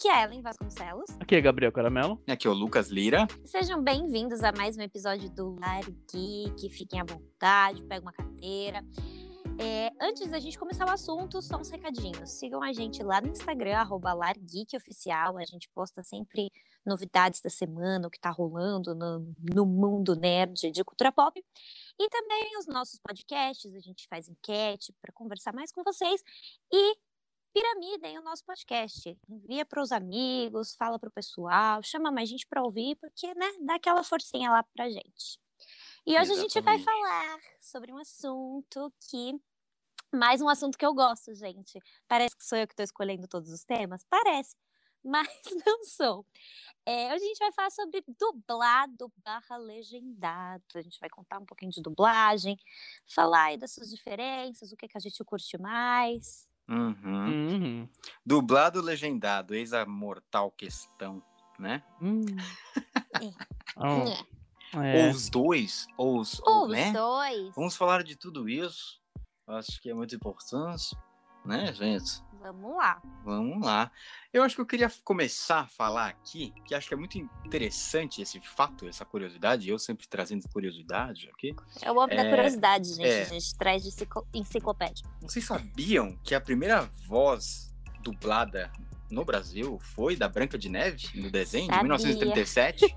Aqui é a Ellen Vasconcelos. Aqui é Gabriel Caramelo. E aqui é o Lucas Lira. Sejam bem-vindos a mais um episódio do Lar Geek. Fiquem à vontade, peguem uma carteira. É, antes da gente começar o assunto, só uns recadinhos. Sigam a gente lá no Instagram, arroba LarGeekOficial. A gente posta sempre novidades da semana, o que tá rolando no, no mundo nerd de cultura pop. E também os nossos podcasts, a gente faz enquete para conversar mais com vocês. E piramidem o nosso podcast. Envia para os amigos, fala para o pessoal, chama mais gente para ouvir, porque, né, dá aquela forcinha lá pra gente. E hoje Exatamente. a gente vai falar sobre um assunto que mais um assunto que eu gosto, gente. Parece que sou eu que estou escolhendo todos os temas? Parece, mas não sou. É, hoje a gente vai falar sobre dublado barra legendado. A gente vai contar um pouquinho de dublagem, falar aí das suas diferenças, o que, que a gente curte mais. Uhum. Uhum. Dublado legendado, eis a mortal questão, né? Hum. oh. é. Ou os dois, ou os, ou, né? os dois. Vamos falar de tudo isso. Acho que é muito importante, né, gente? Vamos lá. Vamos lá. Eu acho que eu queria começar a falar aqui, que acho que é muito interessante esse fato, essa curiosidade, eu sempre trazendo curiosidade aqui. É o homem é... da curiosidade, gente. É... A gente traz de enciclopédia. Vocês sabiam que a primeira voz dublada no Brasil foi da Branca de Neve, no desenho, Sabia. de 1937?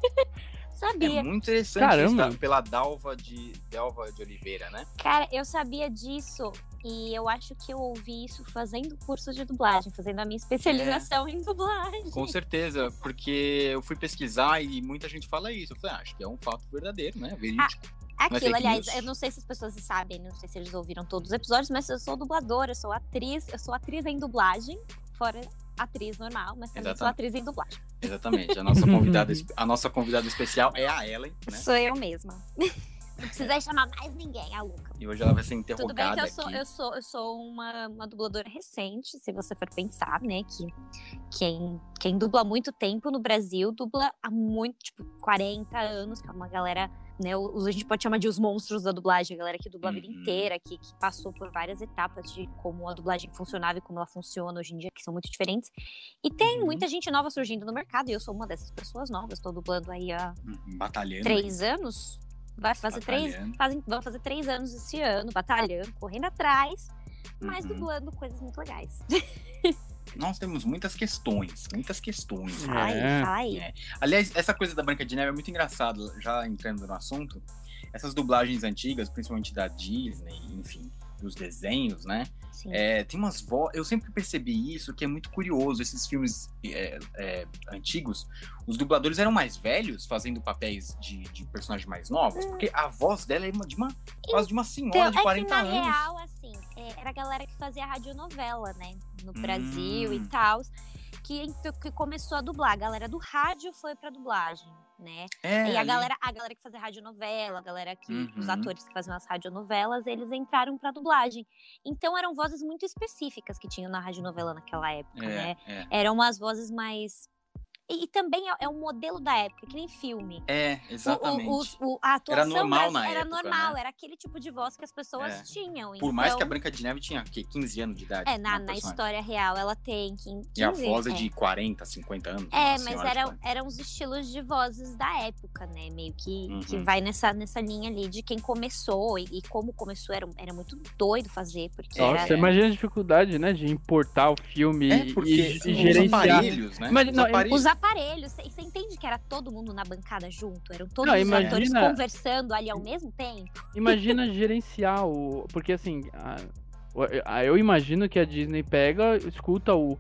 Sabia. É muito interessante Caramba. Isso, pela Dalva de, Dalva de Oliveira, né? Cara, eu sabia disso e eu acho que eu ouvi isso fazendo curso de dublagem, fazendo a minha especialização é. em dublagem. Com certeza, porque eu fui pesquisar e muita gente fala isso. Eu falei, ah, acho que é um fato verdadeiro, né? Verídico. Ah, é aquilo, é aliás, news. eu não sei se as pessoas sabem, não sei se eles ouviram todos os episódios, mas eu sou dubladora, eu sou atriz, eu sou atriz em dublagem, fora atriz normal, mas também Exatamente. sou atriz em dublagem. Exatamente. A nossa convidada, a nossa convidada especial é a Ellen, né? Sou eu mesma. Não precisei chamar mais ninguém, a Luca. E hoje ela vai ser interrogada Tudo bem que eu sou, eu sou, eu sou uma, uma dubladora recente, se você for pensar, né? Que quem, quem dubla há muito tempo no Brasil, dubla há muito, tipo, 40 anos, que é uma galera né? A gente pode chamar de os monstros da dublagem, a galera que dubla a vida uhum. inteira, que, que passou por várias etapas de como a dublagem funcionava e como ela funciona hoje em dia, que são muito diferentes. E tem uhum. muita gente nova surgindo no mercado, e eu sou uma dessas pessoas novas, estou dublando aí há uhum. Batalhando. três anos. Vai fazer três, fazem, vão fazer três anos esse ano, batalhando, correndo atrás, mas uhum. dublando coisas muito legais. nós temos muitas questões, muitas questões. Ai, é. ai. É. Aliás, essa coisa da Branca de Neve é muito engraçado, já entrando no assunto. Essas dublagens antigas, principalmente da Disney, enfim, dos desenhos, né? É, tem umas vozes. Eu sempre percebi isso, que é muito curioso. Esses filmes é, é, antigos, os dubladores eram mais velhos, fazendo papéis de, de personagens mais novos, hum. porque a voz dela é de uma, quase de uma senhora então, de 40 é que, na anos. real, assim, é, era a galera que fazia radionovela, né? No Brasil hum. e tal. Que, que começou a dublar. A galera do rádio foi pra dublagem né? É, e a galera, a galera que fazia radionovela, a galera que uhum. os atores que faziam as radionovelas, eles entraram para dublagem. Então eram vozes muito específicas que tinham na radionovela naquela época, é, né? É. Eram umas vozes mais e, e, também é, é, um modelo da época, que nem filme. É, exatamente. O, o, o, a atuação era normal na era época, normal, né? era aquele tipo de voz que as pessoas é. tinham. Por então... mais que a Branca de Neve tinha que 15 anos de idade. É, na, na história real ela tem 15, E a voz é de 40, 50 anos. É, mas eram, eram os estilos de vozes da época, né? Meio que, uhum. que vai nessa, nessa linha ali de quem começou e, e como começou. Era, era muito doido fazer. Porque Nossa, era... imagina a dificuldade, né? De importar o filme é, e, e, e gerenciar. Aparelhos, né? Imagina, os, aparelhos. Os aparelhos você entende que era todo mundo na bancada junto? Eram todos não, os imagina... atores conversando ali ao mesmo tempo? Imagina gerenciar o. Porque assim, a... A... eu imagino que a Disney pega, escuta o...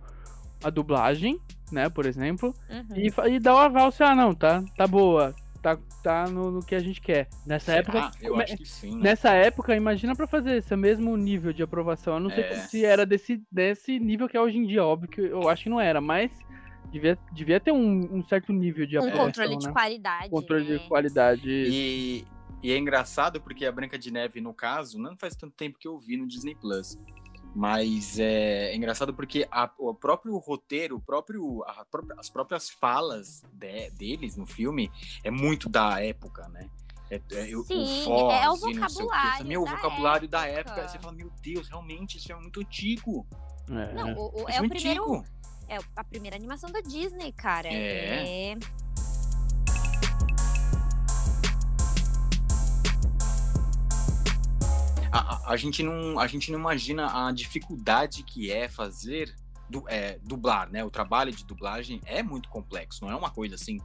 a dublagem, né, por exemplo, uhum. e, e dá o aval se, ah, não, tá, tá boa, tá, tá no, no, que a gente quer. Nessa Será? época. Eu acho que sim. Né? Nessa época, imagina para fazer esse mesmo nível de aprovação. Eu não sei é. se era desse, desse nível que é hoje em dia, óbvio que eu acho que não era, mas devia, devia ter um, um certo nível de um controle de né? qualidade. Controle né? de qualidade. E, e é engraçado porque a Branca de Neve, no caso, não faz tanto tempo que eu vi no Disney Plus. Mas é, é engraçado porque a, o próprio roteiro, o próprio, a, as próprias falas de, deles no filme é muito da época, né? É, é, Sim, o Foz, é o vocabulário. Meu, o vocabulário da época. Você fala, meu Deus, realmente, isso é muito antigo. É. Não, o, o, é, é o primeiro. É a primeira animação da Disney, cara. É. é... A, a, a, gente não, a gente não imagina a dificuldade que é fazer du, é, dublar, né? O trabalho de dublagem é muito complexo, não é uma coisa assim,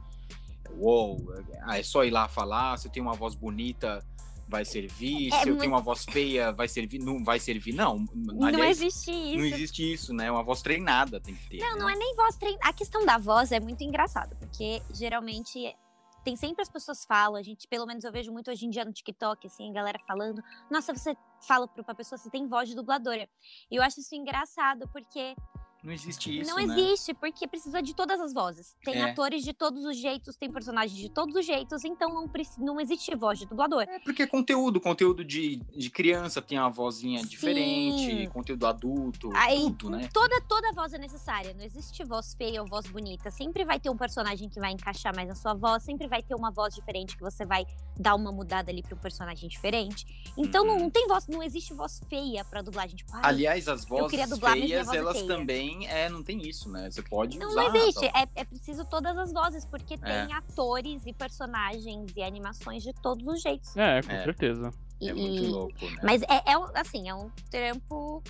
uou, é, é só ir lá falar, se tem uma voz bonita, vai servir, é, se eu tenho uma voz feia, vai servir, não vai servir, não. Não Aliás, existe isso. Não existe isso, né? Uma voz treinada tem que ter. Não, né? não é nem voz treinada. A questão da voz é muito engraçada, porque geralmente tem sempre as pessoas falam, a gente, pelo menos eu vejo muito hoje em dia no TikTok, assim, a galera falando, nossa, você fala pra pessoa, você tem voz de dubladora. E eu acho isso engraçado, porque não existe isso. Não né? existe, porque precisa de todas as vozes. Tem é. atores de todos os jeitos, tem personagens de todos os jeitos, então não, não existe voz de dublador. É porque é conteúdo, conteúdo de, de criança tem uma vozinha Sim. diferente, conteúdo adulto, Aí, tudo, né? Toda, toda voz é necessária. Não existe voz feia ou voz bonita. Sempre vai ter um personagem que vai encaixar mais na sua voz, sempre vai ter uma voz diferente que você vai dar uma mudada ali para um personagem diferente. Então uhum. não, não, tem voz, não existe voz feia para dublagem. Tipo, Aliás, as vozes feias, elas feia. também é, não tem isso, né? Você pode não, usar. Não existe. É, é, preciso todas as vozes, porque é. tem atores e personagens e animações de todos os jeitos. É, com é. certeza. E, é muito louco, né? Mas é, é assim, é um trampo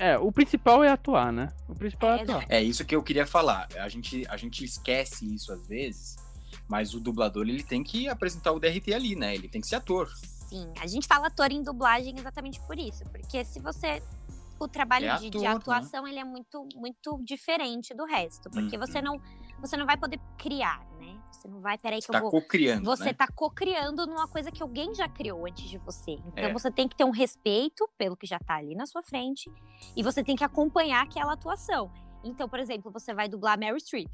é, o principal é atuar, né? O principal é, é atuar. É isso que eu queria falar. A gente, a gente esquece isso às vezes, mas o dublador ele tem que apresentar o DRT ali, né? Ele tem que ser ator. Sim, a gente fala ator em dublagem exatamente por isso, porque se você o trabalho é de, ator, de, né? atuação né? ele é muito muito diferente do resto, porque uhum. você não você não vai poder criar, né? Você não vai, peraí que você eu tá vou. Co-criando, você né? tá co-criando numa coisa que alguém já criou antes de você. Então é. você tem que ter um respeito pelo que já tá ali na sua frente e você tem que acompanhar aquela atuação. Então, por exemplo, você vai dublar Mary Streep.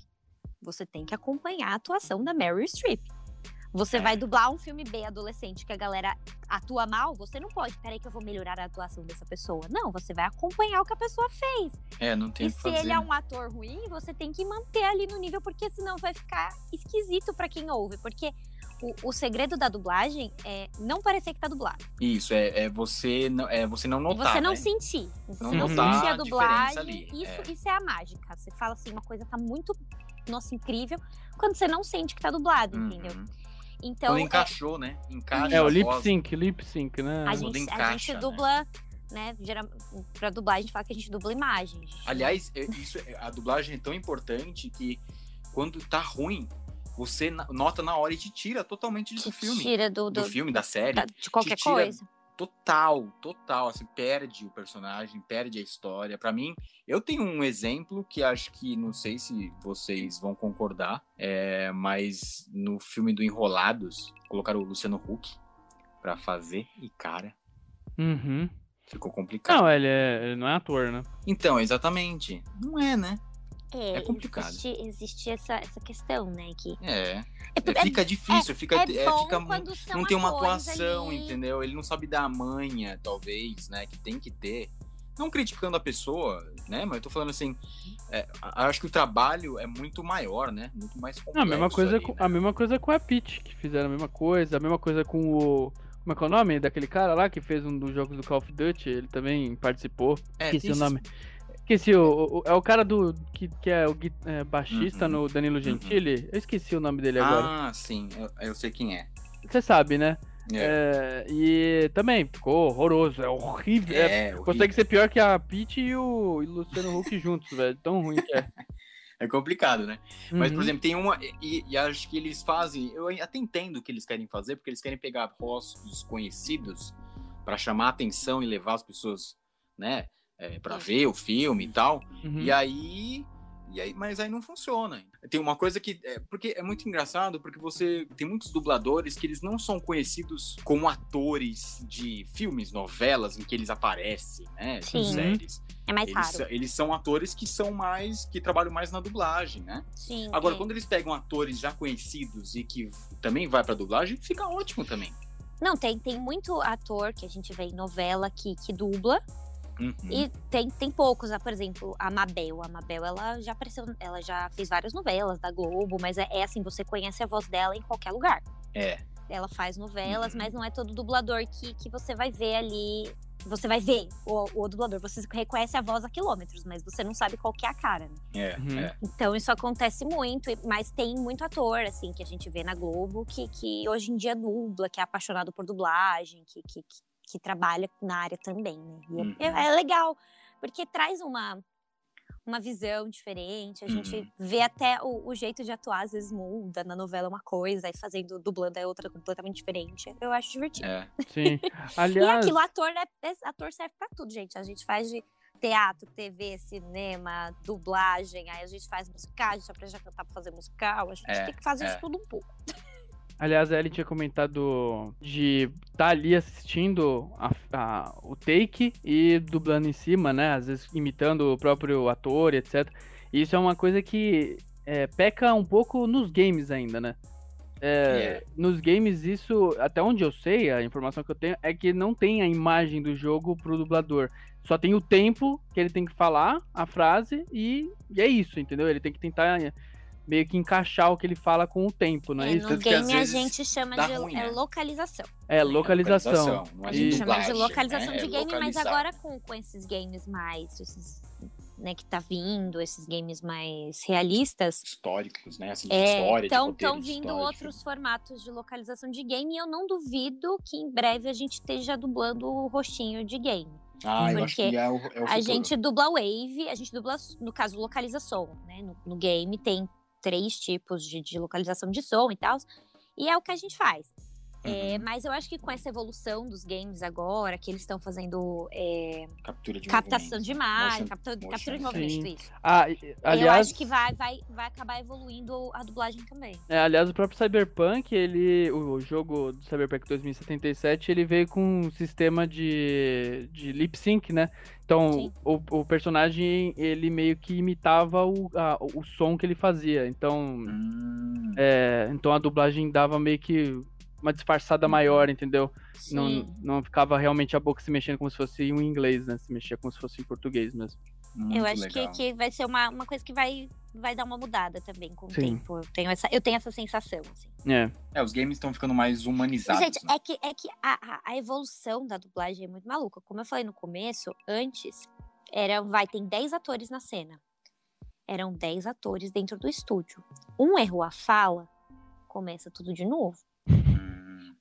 Você tem que acompanhar a atuação da Mary Streep. Você é. vai dublar um filme B adolescente que a galera atua mal, você não pode, peraí que eu vou melhorar a atuação dessa pessoa. Não, você vai acompanhar o que a pessoa fez. É, não tem E se fazer, ele é um ator ruim, você tem que manter ali no nível, porque senão vai ficar esquisito para quem ouve. Porque o, o, segredo da dublagem é não parecer que tá dublado. Isso, é, é você, não, é você não notar. Você não né? sentir. Você não, não sentir a dublagem. Isso é. isso é a mágica. Você fala assim, uma coisa tá muito, nossa, incrível, quando você não sente que tá dublado, uhum. entendeu? Então, Quando é encaixou, é... né? Encaixa é, o lip sync, lip sync, né? A gente, encaixa, a gente né? dubla, né? né geral, pra dublar, a gente fala que a gente dubla imagens. Aliás, é, isso, é, a dublagem é tão importante que quando tá ruim, você nota na hora e te tira totalmente do filme. Tira do, do, do filme, da série. Da, de qualquer coisa total, total, assim, perde o personagem, perde a história. Para mim, eu tenho um exemplo que acho que não sei se vocês vão concordar, é, mas no filme do Enrolados colocaram o Luciano Huck para fazer e cara, uhum. ficou complicado. Não, ele, é, ele não é ator, né? Então, exatamente, não é, né? É, é complicado. Existe, existe, essa, essa questão, né? Que... É. é, é fica difícil, é, fica, é, fica não tem uma atuação, ali. entendeu? Ele não sabe dar a manha, talvez, né? Que tem que ter. Não criticando a pessoa, né? Mas eu tô falando assim, é, acho que o trabalho é muito maior, né? Muito mais complexo. A mesma coisa, ali, com, né? a mesma coisa com a Peach, que fizeram a mesma coisa, a mesma coisa com o como é que é o nome daquele cara lá que fez um dos jogos do Call of Duty? Ele também participou. É, Esqueci o nome. Esqueci, o, o, é o cara do que, que é o é, baixista uhum. no Danilo Gentili. Uhum. Eu esqueci o nome dele agora. Ah, sim, eu, eu sei quem é. Você sabe, né? É. É, e também ficou horroroso, é horrível. É, é, consegue ser pior que a Pete e o, e Luciano Huck juntos, velho. Tão ruim que é. é complicado, né? Uhum. Mas, por uhum. exemplo, tem uma. E, e, acho que eles fazem. Eu até entendo o que eles querem fazer, porque eles querem pegar rostos conhecidos para chamar atenção e levar as pessoas, né? É, para ver o filme e tal. Uhum. E aí. E aí, mas aí não funciona. Tem uma coisa que. É, porque é muito engraçado, porque você tem muitos dubladores que eles não são conhecidos como atores de filmes, novelas em que eles aparecem, né? Sim. Séries. É mais eles, raro. Eles são atores que são mais. que trabalham mais na dublagem, né? Sim. Agora, é. quando eles pegam atores já conhecidos e que também vai pra dublagem, fica ótimo também. Não, tem, tem muito ator que a gente vê em novela que, que dubla, Uhum. E tem, tem poucos, né? por exemplo, a Mabel. A Mabel, ela já apareceu, ela já fez várias novelas da Globo, mas é, é assim, você conhece a voz dela em qualquer lugar. É. Ela faz novelas, uhum. mas não é todo dublador que, que você vai ver ali você vai ver o, o, dublador, você reconhece a voz a quilômetros, mas você não sabe qual que é a cara. Né? É, uhum. é. Então isso acontece muito, mas tem muito ator, assim, que a gente vê na Globo, que, que hoje em dia dubla, que é apaixonado por dublagem, que, que, que, que trabalha na área também, né? É, uhum. É, é legal, porque traz uma, uma visão diferente. A gente uhum. vê até o, o, jeito de atuar, às vezes muda. Na novela é uma coisa, e fazendo, dublando é outra completamente diferente. Eu acho divertido. É. Sim. Aliás... e aquilo, ator, é, ator serve pra tudo, gente. A gente faz de teatro, TV, cinema, dublagem, aí a gente faz musical, a gente aprende a cantar pra fazer musical, a gente é, tem que fazer é. de tudo um pouco. Aliás, a Ellie tinha comentado de estar tá ali assistindo a, a, o take e dublando em cima, né? Às vezes imitando o próprio ator e etc. E isso é uma coisa que é, peca um pouco nos games ainda, né? É, yeah. Nos games, isso, até onde eu sei, a informação que eu tenho é que não tem a imagem do jogo pro dublador. Só tem o tempo que ele tem que falar a frase e, e é isso, entendeu? Ele tem que tentar meio que encaixar o que ele fala com o tempo, não é, é isso? No game a gente chama de ruim, é né? localização. É, localização. localização. A gente chama de localização né? de game, mas agora com, com esses games mais. Esses, né, que tá vindo, esses games mais realistas. Históricos, né? Assim, de é, história, Então estão vindo histórico. outros formatos de localização de game e eu não duvido que em breve a gente esteja dublando o rostinho de game. Ah, eu acho que é o, é o A gente dubla Wave, a gente dubla, no caso, localização, né? No, no game tem três tipos de, de localização de som e tal. E é o que a gente faz. É, uhum. mas eu acho que com essa evolução dos games agora, que eles estão fazendo é, captura de captação de imagem, captura, captura de movimento, isso. Ah, aliás, eu acho que vai, vai, vai acabar evoluindo a dublagem também. É, aliás, o próprio Cyberpunk, ele, o jogo do Cyberpunk 2077, ele veio com um sistema de, de lip sync, né? Então, o, o, personagem, ele meio que imitava o, a, o som que ele fazia. Então, hum. é, então a dublagem dava meio que uma disfarçada uhum. maior, entendeu? Não, não ficava realmente a boca se mexendo como se fosse em inglês, né? Se mexia como se fosse em português mesmo. Muito eu acho que, que vai ser uma, uma coisa que vai, vai dar uma mudada também com o Sim. tempo. Eu tenho essa, eu tenho essa sensação, assim. É. É, os games estão ficando mais humanizados. Gente, né? é que, é que a, a evolução da dublagem é muito maluca. Como eu falei no começo, antes, era, vai, tem 10 atores na cena. Eram 10 atores dentro do estúdio. Um errou a fala, começa tudo de novo.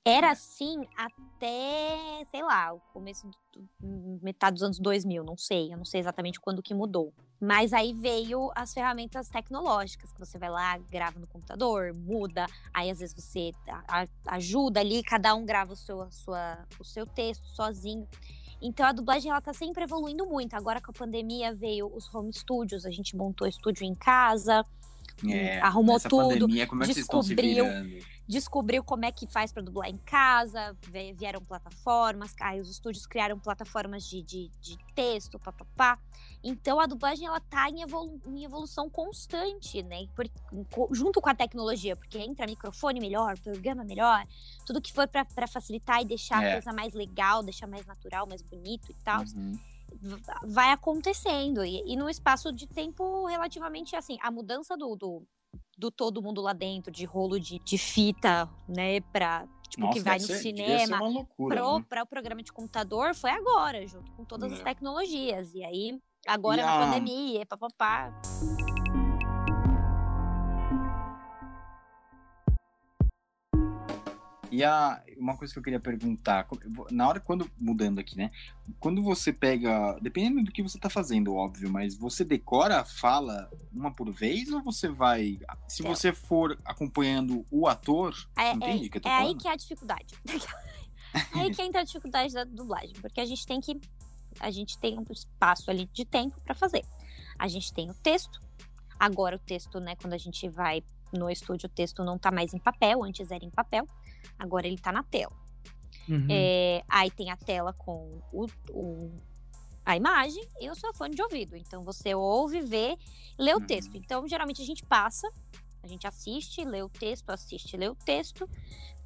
Era assim até, sei lá, o começo, do, metade dos anos 2000, não sei, eu não sei exatamente quando que mudou. Mas aí veio as ferramentas tecnológicas, que você vai lá, grava no computador, muda, aí às vezes você ajuda ali, cada um grava o seu, sua, o seu texto sozinho. Então a dublagem ela tá sempre evoluindo muito. Agora com a pandemia veio os home studios, a gente montou estúdio em casa, é, arrumou tudo, pandemia, como é que descobriu, descobriu como é que faz para dublar em casa, vieram plataformas, aí os estúdios criaram plataformas de, de, de texto, papapá. Então a dublagem ela tá em, evolu em evolução constante, né? Por, junto com a tecnologia, porque entra microfone melhor, programa melhor, tudo que for para facilitar e deixar é. a coisa mais legal, deixar mais natural, mais bonito e tal. Uhum vai acontecendo. E, e num espaço de tempo relativamente assim, a mudança do, do, do todo mundo lá dentro, de rolo de, de fita, né, pra. Tipo, Nossa, que vai no ser, cinema, loucura, pro, né? para o programa de computador, foi agora, junto com todas é. as tecnologias. E aí, agora e na a... pandemia, papapá. E a, uma coisa que eu queria perguntar, na hora quando mudando aqui, né? Quando você pega, dependendo do que você tá fazendo, óbvio, mas você decora a fala uma por vez ou você vai, se é. você for acompanhando o ator, é, entende é, que eu tô é falando? aí que é a dificuldade. é aí que entra a dificuldade da dublagem, porque a gente tem que a gente tem um espaço ali de tempo para fazer. A gente tem o texto. Agora o texto, né, quando a gente vai no estúdio, o texto não tá mais em papel, antes era em papel. Agora ele tá na tela. Uhum. É, aí tem a tela com o, o, a imagem e o seu fone de ouvido. Então você ouve, vê, lê o uhum. texto. Então geralmente a gente passa, a gente assiste, lê o texto, assiste, lê o texto,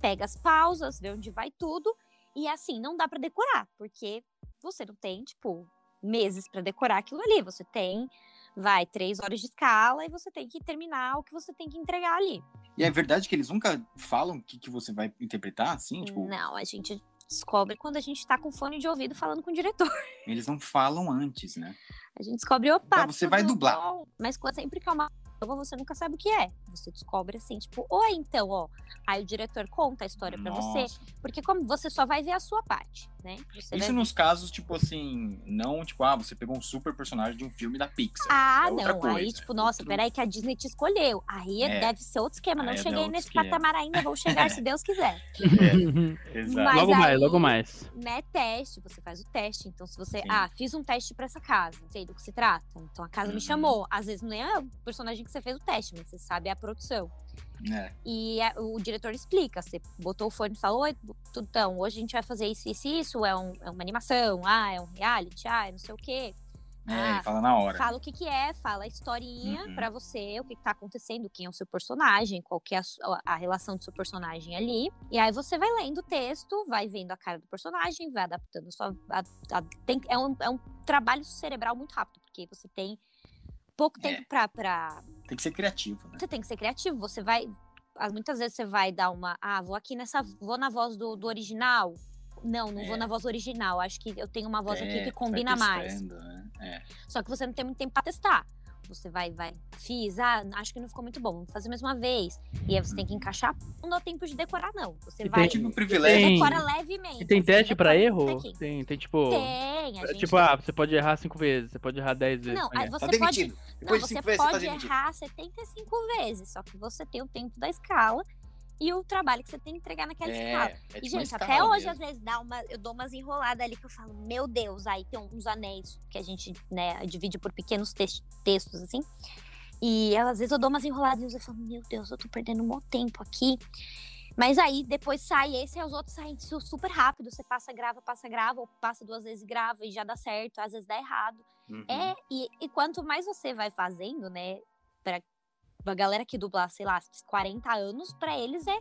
pega as pausas, vê onde vai tudo. E assim, não dá para decorar, porque você não tem, tipo, meses para decorar aquilo ali. Você tem vai três horas de escala e você tem que terminar o que você tem que entregar ali. E é verdade que eles nunca falam o que, que você vai interpretar, assim? Tipo... Não, a gente descobre quando a gente tá com fone de ouvido falando com o diretor. Eles não falam antes, né? A gente descobre, opa, você vai dublar. Bom. Mas sempre que é uma você nunca sabe o que é. Você descobre assim, tipo, oi, então, ó. Aí o diretor conta a história para você. Porque como você só vai ver a sua parte, né? Você Isso nos casos, tipo assim, não, tipo, ah, você pegou um super personagem de um filme da Pixar. Ah, é não. Coisa, aí, tipo, nossa, outro... peraí que a Disney te escolheu. Aí é. deve ser outro esquema. Não aí é cheguei é nesse esquema. patamar ainda, vou chegar se Deus quiser. É, exato. Mas logo aí, mais, logo mais. Né, teste, você faz o teste. Então, se você, Sim. ah, fiz um teste para essa casa, sei do que se trata. Então a casa Uhum. me chamou. Às vezes não é o personagem que você fez o teste, mas você sabe a produção. É. E a- o diretor explica, você botou o fone e falou, oi, então, hoje a gente vai fazer isso, isso, isso, é, um- é uma animação, ah, é um reality, ah, é não sei o quê. É, Ah, fala na hora. Fala o que que é, fala a historinha Uhum. pra você, o que que tá acontecendo, quem é o seu personagem, qual que é a, a relação do seu personagem ali. E aí você vai lendo o texto, vai vendo a cara do personagem, vai adaptando sua... a- a- tem- é, um, é um trabalho cerebral muito rápido, porque você tem pouco É. tempo pra- pra Tem que ser criativo, né? você tem que ser criativo. Você vai. Muitas vezes você vai dar uma. Ah, vou aqui nessa. Vou na voz do, do original. Não, não vou É. na voz original. Acho que eu tenho uma voz aqui É, que vai combina mais. testando, né? É. Só que você não tem muito tempo pra testar. Você vai, vai, fiz, ah, acho que não ficou muito bom, vamos fazer mais uma vez. E aí você tem que encaixar, não dá tempo de decorar, não. Você E vai, tem- Tipo, você privilégio. tem- decora levemente. E tem você teste pra erro? Tem, tem tipo. Tem, a gente... Tipo, ah, você pode errar cinco vezes, você pode errar dez vezes. Não, é aí é? você Tá pode demitido. Não, de você cinco vezes, você tá pode demitido. errar 75 vezes, só que você tem o tempo da escala e o trabalho que você tem que entregar naquela escala. É, é E, gente, até hoje, mesmo. às vezes, dá uma, eu dou umas enroladas ali que eu falo, meu Deus, aí tem uns anéis que a gente, né, divide por pequenos tex- textos, assim. E às vezes eu dou umas enroladas e eu falo, meu Deus, eu tô perdendo um bom tempo aqui. Mas aí depois sai esse e os outros saem su- super rápido. Você passa, grava, passa, grava, ou passa duas vezes e grava e já dá certo, às vezes dá errado. Uhum. É, e, e quanto mais você vai fazendo, né, pra, pra galera que dublar, sei lá, 40 anos, pra eles é,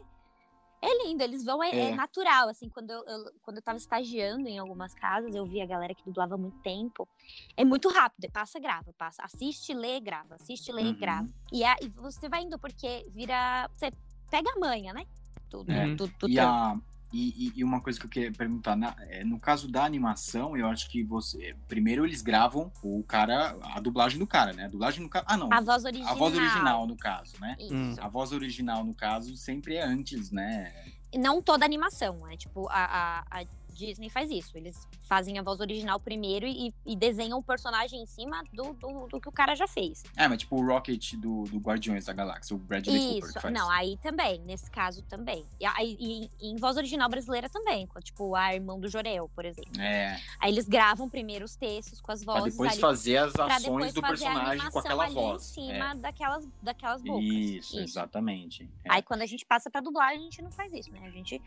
é lindo, eles vão, é, é É. natural, assim, quando eu, eu- quando eu tava estagiando em algumas casas, eu vi a galera que dublava há muito tempo, é muito rápido, é passa, grava, passa, assiste, lê, grava, assiste, lê, Uhum. grava, e, e você vai indo, porque vira, você pega a manha, né, do, do, É. do, do E, a, e, e- e uma coisa que eu queria perguntar, na- é, no caso da animação, eu acho que você. Primeiro eles gravam o cara, a dublagem do cara, né? A dublagem do cara. Ah, não. a voz original. A voz original, no caso, né? Isso. A voz original, no caso, sempre é antes, né? não toda animação, é tipo, a, a, a Disney faz isso. Eles fazem a voz original primeiro e, e desenham o personagem em cima do, do, do que o cara já fez. É, mas tipo o Rocket do, do Guardiões da Galáxia, o Bradley Cooper Isso, faz. não, aí também, nesse caso também. E, e- e em voz original brasileira também, tipo a irmão do Jorel, por exemplo. É, Aí eles gravam primeiro os textos com as pra vozes depois ali, fazer as pra ações do personagem com aquela ali voz. em cima daquelas, daquelas É. bocas. Isso, exatamente. É. Aí quando a gente passa pra dublagem, a gente não faz isso, né? A gente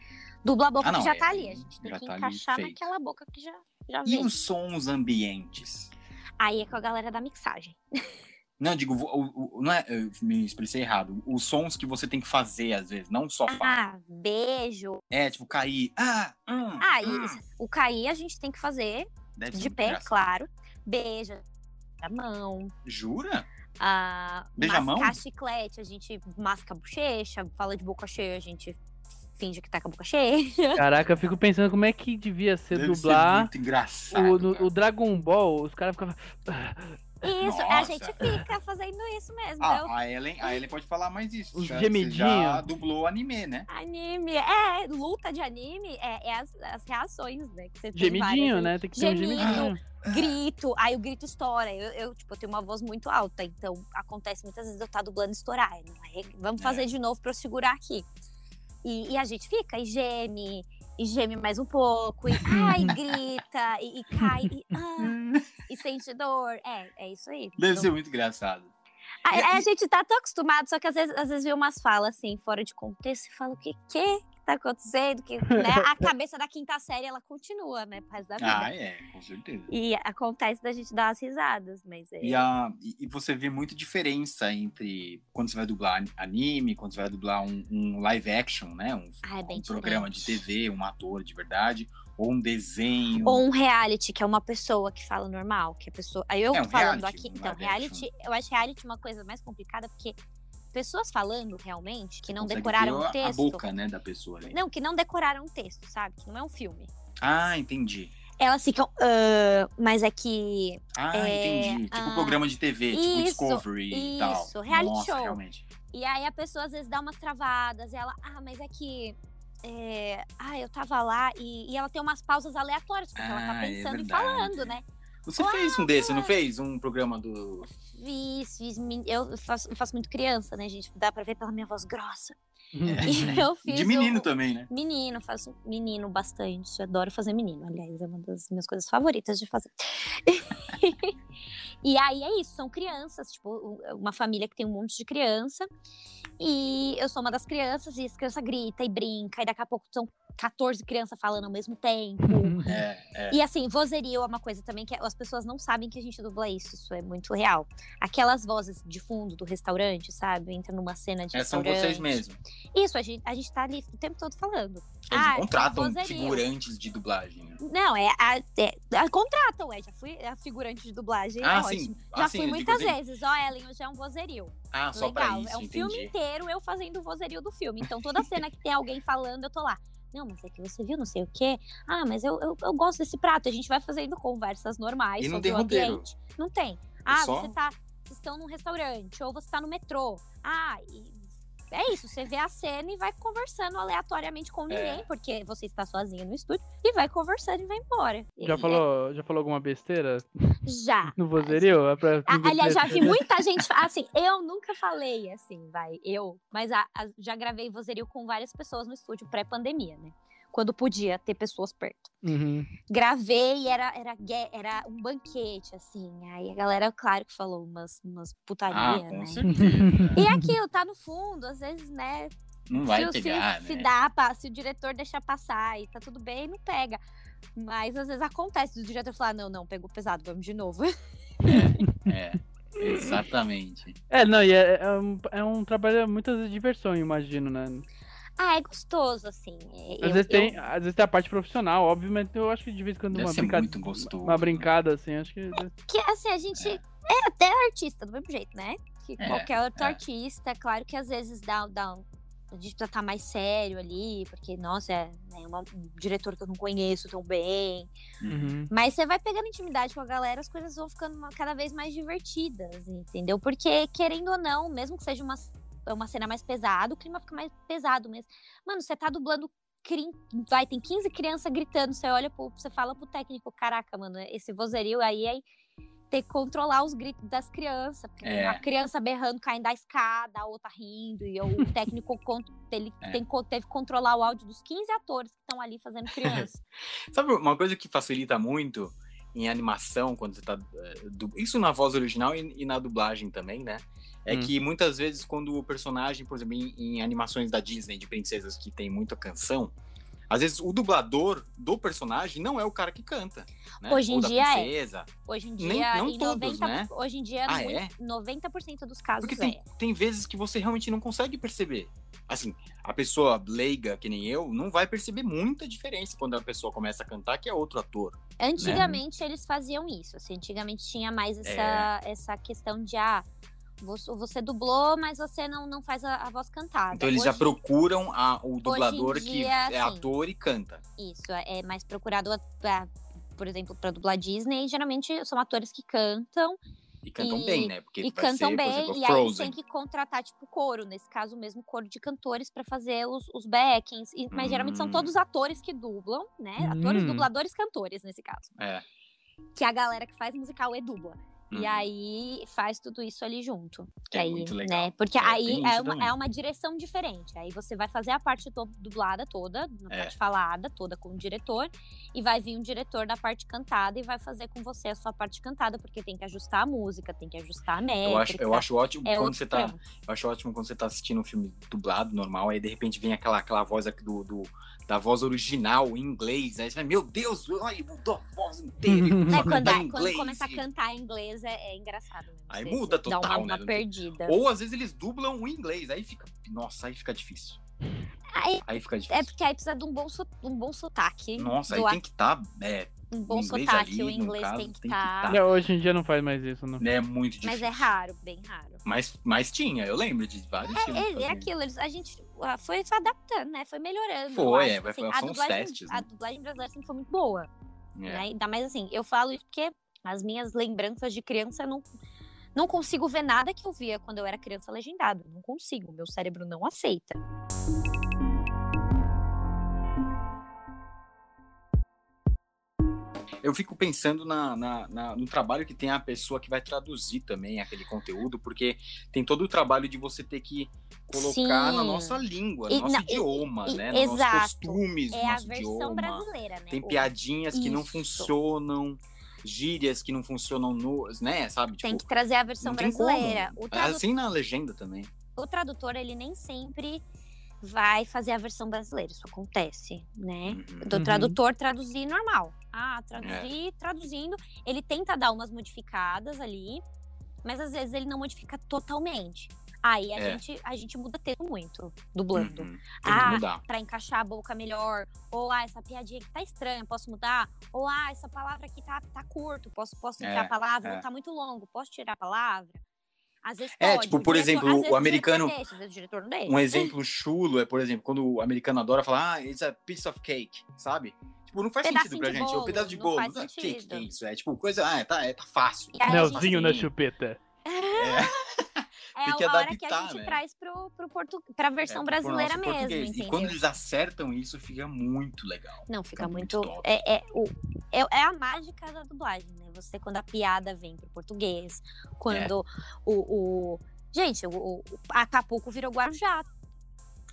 dubla a boca Ah, não, que já é, tá ali. A gente tem já que tá ali encaixar feito. naquela boca que já, já E vem. os sons ambientes? Aí é com a galera da mixagem. Não, digo, o, o- não é, eu me expressei errado. Os sons que você tem que fazer, às vezes, não só falar. Ah, beijo. É, tipo, cair. Ah, hum, Ah, hum. e o cair a gente tem que fazer Deve de pé, engraçado. claro. Beijo a mão. Jura? Ah, Beija a mão? chiclete, a gente masca a bochecha. Fala de boca cheia, a gente finge que tá com a boca cheia. Caraca, eu fico pensando como é que devia ser Deve ser dublar muito engraçado. o, no- o Dragon Ball. Os caras ficavam. Isso, a Nossa. gente fica fazendo isso mesmo. Ah, eu- a Ellen, a Ellen pode falar mais isso. Os gemidinhos. Já dublou anime, né? Anime, é, luta de anime é, é as, as reações, né? Que você tem Gemidinho, várias, né? Tem que ter um Gemido. gemidinho. grito, aí o grito estoura. Eu, eu, tipo, eu tenho uma voz muito alta, então acontece muitas vezes eu tá dublando e estourar. Aí, vamos É. fazer de novo pra eu segurar aqui. E, e a gente fica e geme, e geme mais um pouco, e ai, grita, e, e cai, e, ah, e sente dor. É, é isso aí. Deve Então, ser muito engraçado. Aí, aí a gente tá tão acostumado, só que às vezes, às vezes vê umas falas assim, fora de contexto, e fala o que que tá acontecendo? Que, né? A cabeça da quinta série, ela continua, né, pro resto da vida. Ah, é, com certeza. E acontece da gente dar as risadas, mas é. E, a, e- você vê muita diferença entre quando você vai dublar anime, quando você vai dublar um, um live action, né? Um, Ah, é um programa de. TV, um ator de verdade, ou um desenho. Ou um reality, que é uma pessoa que fala normal, que a pessoa. Aí eu É, um falando reality, aqui. Então, reality, eu acho reality uma coisa mais complicada, porque pessoas falando realmente, que não decoraram o texto. A boca, né, da pessoa. Ali. Não, que não decoraram o texto, sabe? Que não é um filme. Ah, entendi. Elas ficam, uh, mas é que. Ah, é, entendi. Tipo uh, programa de TV, tipo isso, Discovery isso, e tal. Isso, reality Nossa, show. Realmente. E aí a pessoa às vezes dá umas travadas e ela, ah, mas é que. É, ah, eu tava lá e, e, ela tem umas pausas aleatórias, porque ah, ela tá ah, é pensando é e falando, né? Você fez um desse, não fez? Um programa do. Fiz, fiz. Eu faço, eu faço muito criança, né, gente? Dá pra ver pela minha voz grossa. É. E eu fiz De menino um... também, né? Menino, faço menino bastante. Eu adoro fazer menino, aliás, é uma das minhas coisas favoritas de fazer. e aí é isso, são crianças, tipo, uma família que tem um monte de criança. E eu sou uma das crianças, e as crianças grita e brinca, e daqui a pouco são 14 crianças falando ao mesmo tempo. É, é. E assim, vozerio é uma coisa também que as pessoas não sabem que a gente dubla isso. Isso é muito real. Aquelas vozes de fundo do restaurante, sabe? Entra numa cena de é. São vocês mesmos. Isso, a gente, a gente tá ali o tempo todo falando. Eles ah, contratam figurantes de dublagem. Né? Não, é, a, é a, contratam, é. Já fui a figurante de dublagem. Ah, sim. Já ah, fui muitas assim. vezes. Ó, oh, Ellen, hoje é um vozerio. Ah, Legal. só pra isso, É um entendi. filme inteiro eu fazendo o vozerio do filme. Então toda cena que tem alguém falando, eu tô lá. Não, mas é que você viu não sei o quê. Ah, mas eu, eu, eu gosto desse prato. A gente vai fazendo conversas normais e sobre o ambiente. Não tem. Ah, só... você tá. Vocês estão num restaurante, ou você tá no metrô. Ah, e é isso, você vê a cena e vai conversando aleatoriamente com ninguém, é. porque você está sozinho no estúdio, e vai conversando e vai embora. Já, e falou, é... já falou alguma besteira? Já. No vozerio? É pra... Aliás, já vi muita gente, assim, eu nunca falei assim, vai, eu, mas a, a, já gravei vozerio com várias pessoas no estúdio pré-pandemia, né? Quando podia ter pessoas perto. Uhum. Gravei e era, era, era um banquete, assim. Aí a galera, claro que falou umas, umas putaria, ah, né? Certeza. E aquilo, tá no fundo, às vezes, né? Não vai se, pegar, se, né? se dá, se o diretor deixar passar e tá tudo bem, não pega. Mas às vezes acontece do diretor falar, não, não, pegou pesado, vamos de novo. É, é. Exatamente. É, não, e é, é, um, é um trabalho muitas vezes de diversão, imagino, né? Ah, é gostoso, assim. É, às, eu, vezes tem, às vezes tem a parte profissional, obviamente, eu acho que de vez em quando uma brincada. Uma brincada, assim, acho que. Que assim, a gente. É, é até artista, do mesmo jeito, né? Que é, qualquer outro é. artista, claro que às vezes dá, dá um, a gente precisa estar tá mais sério ali, porque, nossa, é né, uma, um diretor que eu não conheço tão bem. Uhum. Mas você vai pegando intimidade com a galera, as coisas vão ficando cada vez mais divertidas, entendeu? Porque, querendo ou não, mesmo que seja uma é uma cena mais pesada, o clima fica mais pesado mesmo. Mano, você tá dublando vai, tem 15 crianças gritando, você olha pro, você fala pro técnico, caraca, mano, esse vozerio aí é ter que controlar os gritos das crianças, é. a criança berrando, caindo da escada, a outra rindo, e o técnico ele é. tem, teve que controlar o áudio dos 15 atores que estão ali fazendo criança. Sabe uma coisa que facilita muito em animação, quando você tá. Eh, isso na voz original e, e na dublagem também, né? É hum. que muitas vezes quando o personagem, por exemplo, em, em, animações da Disney de princesas que tem muita canção, às vezes o dublador do personagem não é o cara que canta. Né? Hoje em dia princesa. é. Hoje em dia, Nem, não todos, 90, né? Hoje em dia, ah, é? 90% dos casos Porque tem, é. tem vezes que você realmente não consegue perceber. Assim, a pessoa leiga, que nem eu, não vai perceber muita diferença quando a pessoa começa a cantar que é outro ator. Né? Antigamente né? eles faziam isso. Assim, antigamente tinha mais essa, é. essa questão de ah, você dublou, mas você não, não faz a, a voz cantada. Então eles Hoje, já procuram a, o dublador dia, que é assim, ator e canta. Isso, é, é mais procurado, pra, por exemplo, para dublar Disney. Geralmente são atores que cantam. E cantam e, bem, né? Porque e cantam ser, bem, exemplo, e aí eles têm que contratar, tipo, coro, nesse caso mesmo, coro de cantores para fazer os, os backings. E, mas hum. geralmente são hum. todos atores que dublam, né? Hum. Atores, dubladores, cantores, nesse caso. É. Que a galera que faz musical é dubla. E uhum. aí faz tudo isso ali junto. É aí, muito legal. Né? Porque é, aí é uma, é uma direção diferente. Aí você vai fazer a parte dublada toda, a é. parte falada toda com o diretor, e vai vir um diretor da parte cantada e vai fazer com você a sua parte cantada, porque tem que ajustar a música, tem que ajustar a métrica. Eu acho, eu acho ótimo é quando você tá. Eu acho ótimo quando você tá assistindo um filme dublado, normal, aí de repente vem aquela, aquela voz aqui do, do da voz original em inglês. Aí você vai, meu Deus, ai, mudou a voz inteira. É, quando, é, quando começa a cantar em inglês é, é engraçado. Mesmo. Aí muda total, dá uma, né? Uma perdida. Ou às vezes eles dublam o inglês, aí fica. Nossa, aí fica difícil. Aí, aí fica difícil. É porque aí precisa de um bom, um bom sotaque. Nossa, aí tem que estar. Tá, é, um bom sotaque, ali, o inglês caso, tem que estar. Tá... Tá... Hoje em dia não faz mais isso, não. É muito difícil. Mas é raro, bem raro. Mas, mas tinha, eu lembro de vários é, filmes. É, é aquilo, eles, a gente foi se adaptando, né? Foi melhorando. Foi, é, assim, foi, a são os testes. A Né? dublagem brasileira sempre foi muito boa. É. Né? Ainda mais assim, eu falo isso porque as minhas lembranças de criança eu não, não consigo ver nada que eu via quando eu era criança legendado. Não consigo, meu cérebro não aceita. Eu fico pensando na, na, na, no trabalho que tem a pessoa que vai traduzir também aquele conteúdo, porque tem todo o trabalho de você ter que colocar Sim. na nossa língua, no E- nosso não, idioma, e- né? Nos nossos exato. costumes, no É a nosso versão idioma. brasileira, né? Tem piadinhas que não Isso. funcionam, gírias que não funcionam no, né, sabe? Tem Tipo, que trazer a versão tem brasileira. como. O, tradu- Assim na legenda também. o tradutor, ele nem sempre vai fazer a versão brasileira. Isso acontece, né? Uhum. do Uhum. tradutor traduzir normal. Ah, É. traduzir, traduzindo. Ele tenta dar umas modificadas ali, mas às vezes ele não modifica totalmente. Aí a, É. gente, a gente muda texto muito, dublando. Uhum. Ah. Pra encaixar a boca melhor. Ou, ah, essa piadinha aqui tá estranha, posso mudar? Ou, ah, essa palavra aqui tá, tá curto, posso, posso É, entrar a palavra? é. Ou tá muito longo, posso tirar a palavra? Às vezes É, pode. tipo, o por diretor- exemplo, o americano- diretor deixa, o não deixa. Um exemplo chulo é, por exemplo, quando o americano adora falar, ah, it's a piece of cake, sabe? Tipo, não faz Pedacinho sentido pra gente. É um bolo, pedaço de não bolo. faz Não é cake, que é isso? É tipo coisa, ah, tá, é, tá fácil. Gente- Melzinho na chupeta. É Tem que a hora que adaptar, a gente né? traz pro, pro portu... pra versão É, brasileira mesmo, português. entendeu? E quando eles acertam isso, fica muito legal. Não, fica fica muito. muito é, é, o, é, é a mágica da dublagem, né? Você, quando a piada vem pro português, quando o, o. Gente, o, o Acapulco virou Guarujá.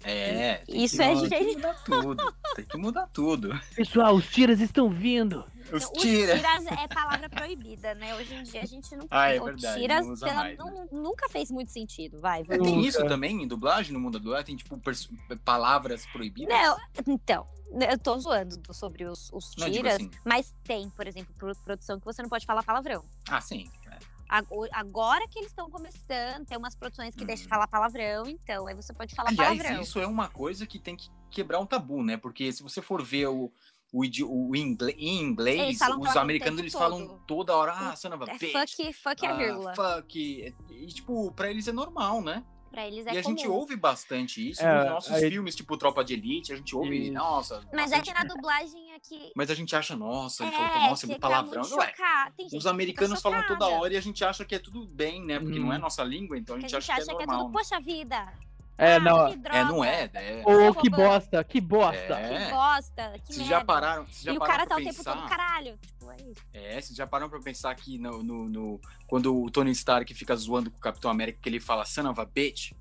É, tem Isso que, é tem que gente- mudar tudo. Tem que mudar tudo. Pessoal, os tiras estão vindo. Os Não, tira. tiras é palavra proibida, né? Hoje em dia a gente não. Ah, é o verdade, tiras não usa pela- mais, né? não- nunca fez muito sentido, vai. É, tem isso também em dublagem, no mundo da dublagem? Tem, tipo, palavras proibidas? Não, então, eu tô zoando do- sobre os, os Não, tiras, assim. mas tem, por exemplo, pro- produção que você não pode falar palavrão. Ah, sim. É. Ago- Agora que eles estão começando, tem umas produções que deixam Uhum. falar palavrão, então aí você pode falar Aliás, palavrão. isso é uma coisa que tem que quebrar um tabu, né? Porque se você for ver o, o, o ingle- em inglês, os americanos eles todo. falam toda hora, ah, son of a É bitch. fuck, fuck a ah, vírgula. fuck. E, tipo, pra eles é normal, né? Pra eles é e a comum. gente ouve bastante isso É, nos nossos aí- filmes, tipo Tropa de Elite, a gente ouve, nossa. Mas é bastante- que na dublagem aqui. Mas a gente acha, nossa, ele é, falou, nossa, palavrão. muito Não é. chocado. Tem gente Os americanos falam toda hora e a gente acha que é tudo bem, né? Porque Hum. não é nossa língua, então a que gente, a gente acha, acha que é que é normal. tudo, poxa vida. É, ah, não. que droga, É, não é, é. Ô, que bosta, que bosta. É. Que bosta, que Vocês merda. já pararam, vocês já e o cara tá o tempo pensar... todo, caralho. Tipo, é isso. É, vocês já pararam pra pensar que no, no, no- quando o Tony Stark fica zoando com o Capitão América, que ele fala son of a bitch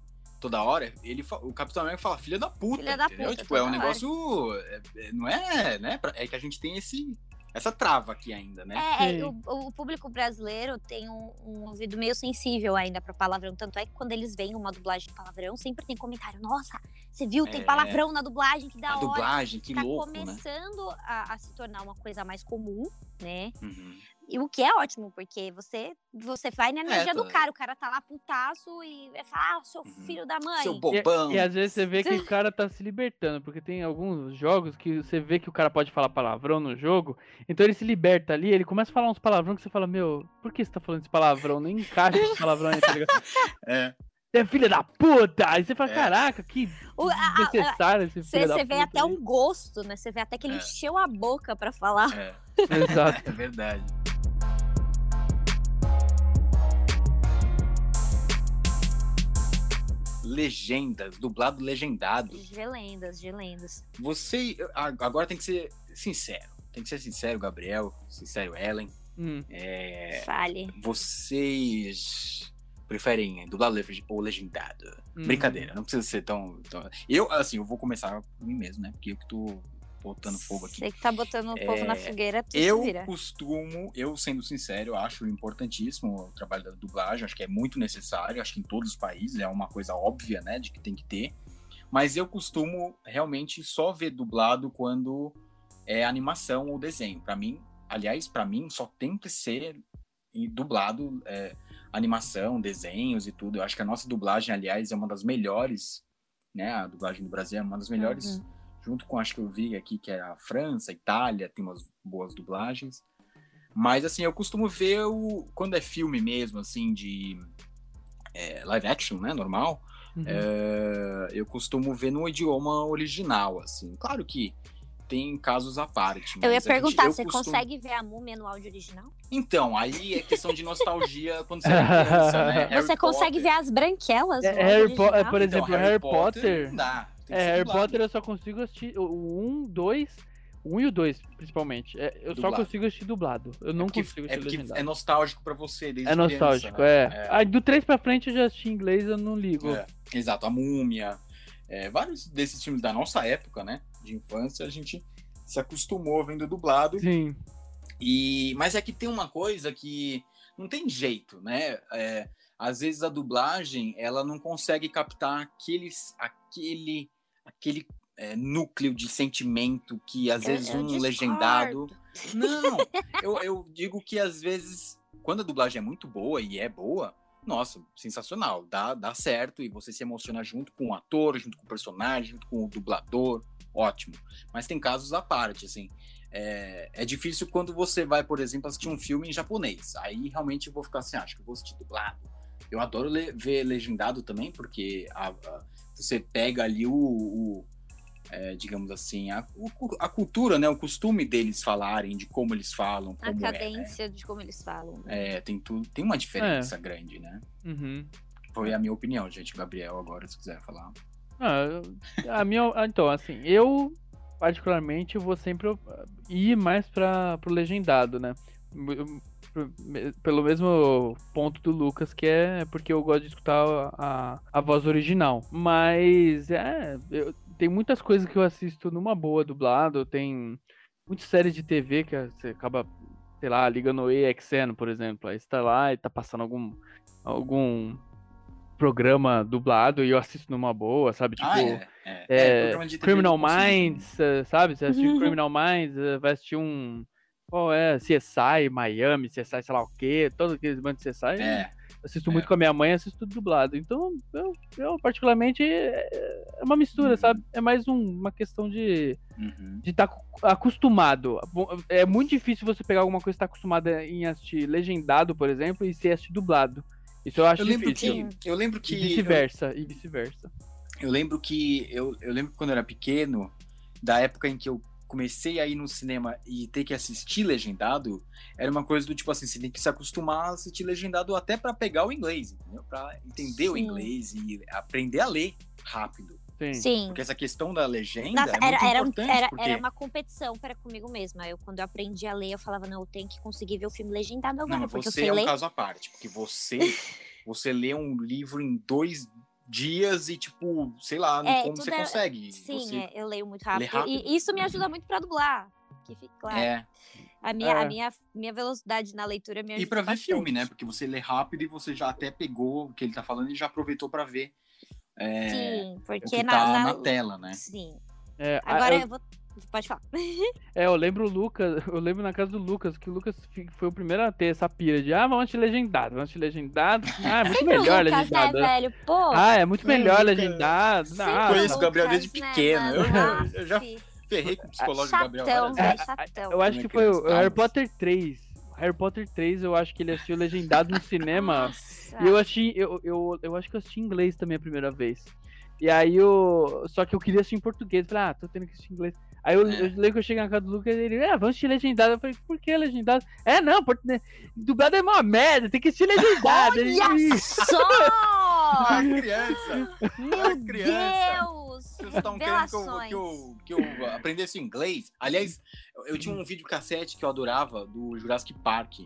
toda hora, ele fa- o Capitão América fala filha da puta, Filha da entendeu? puta, tipo, é um hora. negócio, é- é- não é, né? É que a gente tem esse, essa trava aqui ainda, né? É, é, o, o público brasileiro tem um, um ouvido meio sensível ainda pra palavrão. Tanto é que quando eles veem uma dublagem de palavrão, sempre tem comentário. Nossa, você viu? Tem É. palavrão na dublagem, que da a hora. dublagem, que tá louco, né? começando a, a se tornar uma coisa mais comum, né? Uhum. E o que é ótimo, porque você, você vai na energia do tá. cara. O cara tá lá putaço e vai falar, ah, seu Uhum. filho da mãe. Seu E, bobão. e às vezes você vê que o cara tá se libertando, porque tem alguns jogos que você vê que o cara pode falar palavrão no jogo, então ele se liberta ali, ele começa a falar uns palavrão que você fala, meu, por que você tá falando esse palavrão? Nem encaixa esse palavrão aí, tá ligado? É. Você é filha da puta! Aí você fala, É. caraca, que O- a- a- necessário esse Você filho da você vê até aí." um gosto, né? Você vê até que ele É. encheu a boca pra falar. É, Exato. é verdade. Legendas, dublado legendado. Gelendas, gelendas. Você a- agora tem que ser sincero. Tem que ser sincero, Gabriel. Sincero, Ellen. Hum. É, Fale. vocês preferem dublado ou legendado? Hum. Brincadeira, não precisa ser tão, tão- Eu, assim, eu vou começar por mim mesmo, né? Porque eu que tô botando fogo aqui. Você que tá botando o povo na É, fogueira, tu Eu costumo, eu sendo sincero, acho importantíssimo o trabalho da dublagem, acho que é muito necessário, acho que em todos os países é uma coisa óbvia, né, de que tem que ter. Mas eu costumo realmente só ver dublado quando é animação ou desenho. Para mim, aliás, para mim só tem que ser dublado é, animação, desenhos e tudo. Eu acho que a nossa dublagem, aliás, é uma das melhores, né? A dublagem do Brasil é uma das melhores Uhum. Junto com acho que eu vi aqui que é a França, a Itália, tem umas boas dublagens. Mas assim, eu costumo ver o quando é filme mesmo, assim, de é, live action, né, normal, uhum. é, eu costumo ver no idioma original, assim. Claro que tem casos à parte. Eu ia perguntar, gente, eu você costumo... consegue ver a múmia no áudio original? Então, aí é questão de nostalgia quando você é criança, né? Você Harry consegue Potter. ver as branquelas é, Harry po é, Por exemplo, então, Harry Potter... Potter dá. É, Harry Potter eu só consigo assistir o 1, 2... O 1 e o 2, principalmente. É, eu dublado. só consigo assistir dublado. Eu não é porque, consigo assistir é legendado. É nostálgico pra você desde É nostálgico, criança, né? é. é. Aí do 3 pra frente eu já assisti em inglês, eu não ligo. É, exato, a Múmia. É, vários desses filmes da nossa época, né? De infância, a gente se acostumou vendo dublado. Sim. E, mas é que tem uma coisa que não tem jeito, né? É, às vezes a dublagem ela não consegue captar aqueles, aquele, aquele é, núcleo de sentimento que às vezes eu, eu um discordo. legendado. Não, eu, eu digo que às vezes, quando a dublagem é muito boa e é boa, nossa, sensacional, dá, dá certo e você se emociona junto com o ator, junto com o personagem, junto com o dublador, ótimo. Mas tem casos à parte, assim. É, é difícil quando você vai, por exemplo, assistir um filme em japonês. Aí realmente eu vou ficar assim, ah, acho que eu vou assistir dublado. Eu adoro le ver legendado também, porque a, a, você pega ali o, o é, digamos assim, a, a, cultura, né, o costume deles falarem, de como eles falam. a né? cadência é, de como eles falam. Né? É, tem, tudo, tem uma diferença é. grande, né? Uhum. Foi a minha opinião, gente. Gabriel, agora, se quiser falar. Ah, a minha, então, assim, eu particularmente vou sempre ir mais para pro legendado, né? Pelo mesmo ponto do Lucas, que é porque eu gosto de escutar a, a voz original. Mas é, eu, tem muitas coisas que eu assisto numa boa dublado, tem muitas séries de TV que você acaba, sei lá, ligando o EXN, por exemplo. Aí você tá lá e tá passando algum, algum programa dublado e eu assisto numa boa, sabe? Tipo, ah, é, é. é, é Criminal Minds, eh, sabe? Você assistiu. Criminal Minds, eh, vai assistir um. Qual é? CSI, Miami, CSI, sei lá o quê, todos aqueles bandos de CSI. É. Assisto muito é. com a minha mãe, assisto tudo dublado. Então, eu, eu particularmente, é, é uma mistura, uhum. sabe? É mais um, uma questão de uhum. de estar tá acostumado. É muito difícil você pegar alguma coisa que está acostumada em assistir legendado, por exemplo, e ser assistir dublado. Isso eu acho eu lembro difícil. Que, eu lembro que. E vice-versa, eu, e vice-versa. Eu lembro que. Eu, eu lembro que quando eu era pequeno, da época em que eu comecei a ir no cinema e ter que assistir legendado, era uma coisa do tipo assim, você tem que se acostumar a assistir legendado até para pegar o inglês, entendeu? Pra entender Sim. o inglês e aprender a ler rápido. Sim. Sim. Porque essa questão da legenda Nossa, é era, era, era, porque... era, uma competição para comigo mesma. Eu, quando eu aprendi a ler, eu falava, não, eu tenho que conseguir ver o filme legendado agora. Não, porque você eu sei é um ler. caso à parte, porque você, você lê um livro em dois dias e, tipo, sei lá, é, como você é... consegue. Sim, você é, eu leio muito rápido, rápido, E isso me ajuda muito para dublar. Que fique claro. É. A minha, é. a minha, minha velocidade na leitura me ajuda. E para ver filme, né? Porque você lê rápido e você já até pegou o que ele tá falando e já aproveitou para ver é, Sim, porque tá na, na, na, tela, né? Sim. É, Agora eu... eu vou. Pode falar. é, eu lembro o Lucas, eu lembro na casa do Lucas, que o Lucas foi o primeiro a ter essa pira de ah, vamos te legendado, vamos te legendado. Ah, é muito Sempre melhor Lucas, legendado. Né, velho? Pô. Ah, é muito melhor legendado. Ah, conheço o Gabriel desde né, pequeno. eu, eu, já ferrei com o psicológico do Gabriel. Véio, chatão. Eu acho que foi o Harry Potter 3. Harry Potter 3, eu acho que ele assistiu legendado no cinema. Nossa. E eu assisti, eu, eu, eu acho que eu assisti em inglês também a primeira vez. E aí eu. Só que eu queria assistir em português. Falei, ah, tô tendo que assistir em inglês. Aí eu, é. eu lembro que eu cheguei na casa do Lucas e ele, é, vamos assistir legendado. Eu falei, por que legendado? É, não, porque né, dublado é uma merda, tem que assistir legendado. Olha só! A criança! Meu a criança. Deus! Vocês estão querendo que eu, que, eu, que eu aprendesse inglês? Aliás, eu tinha um vídeo cassete que eu adorava, do Jurassic Park.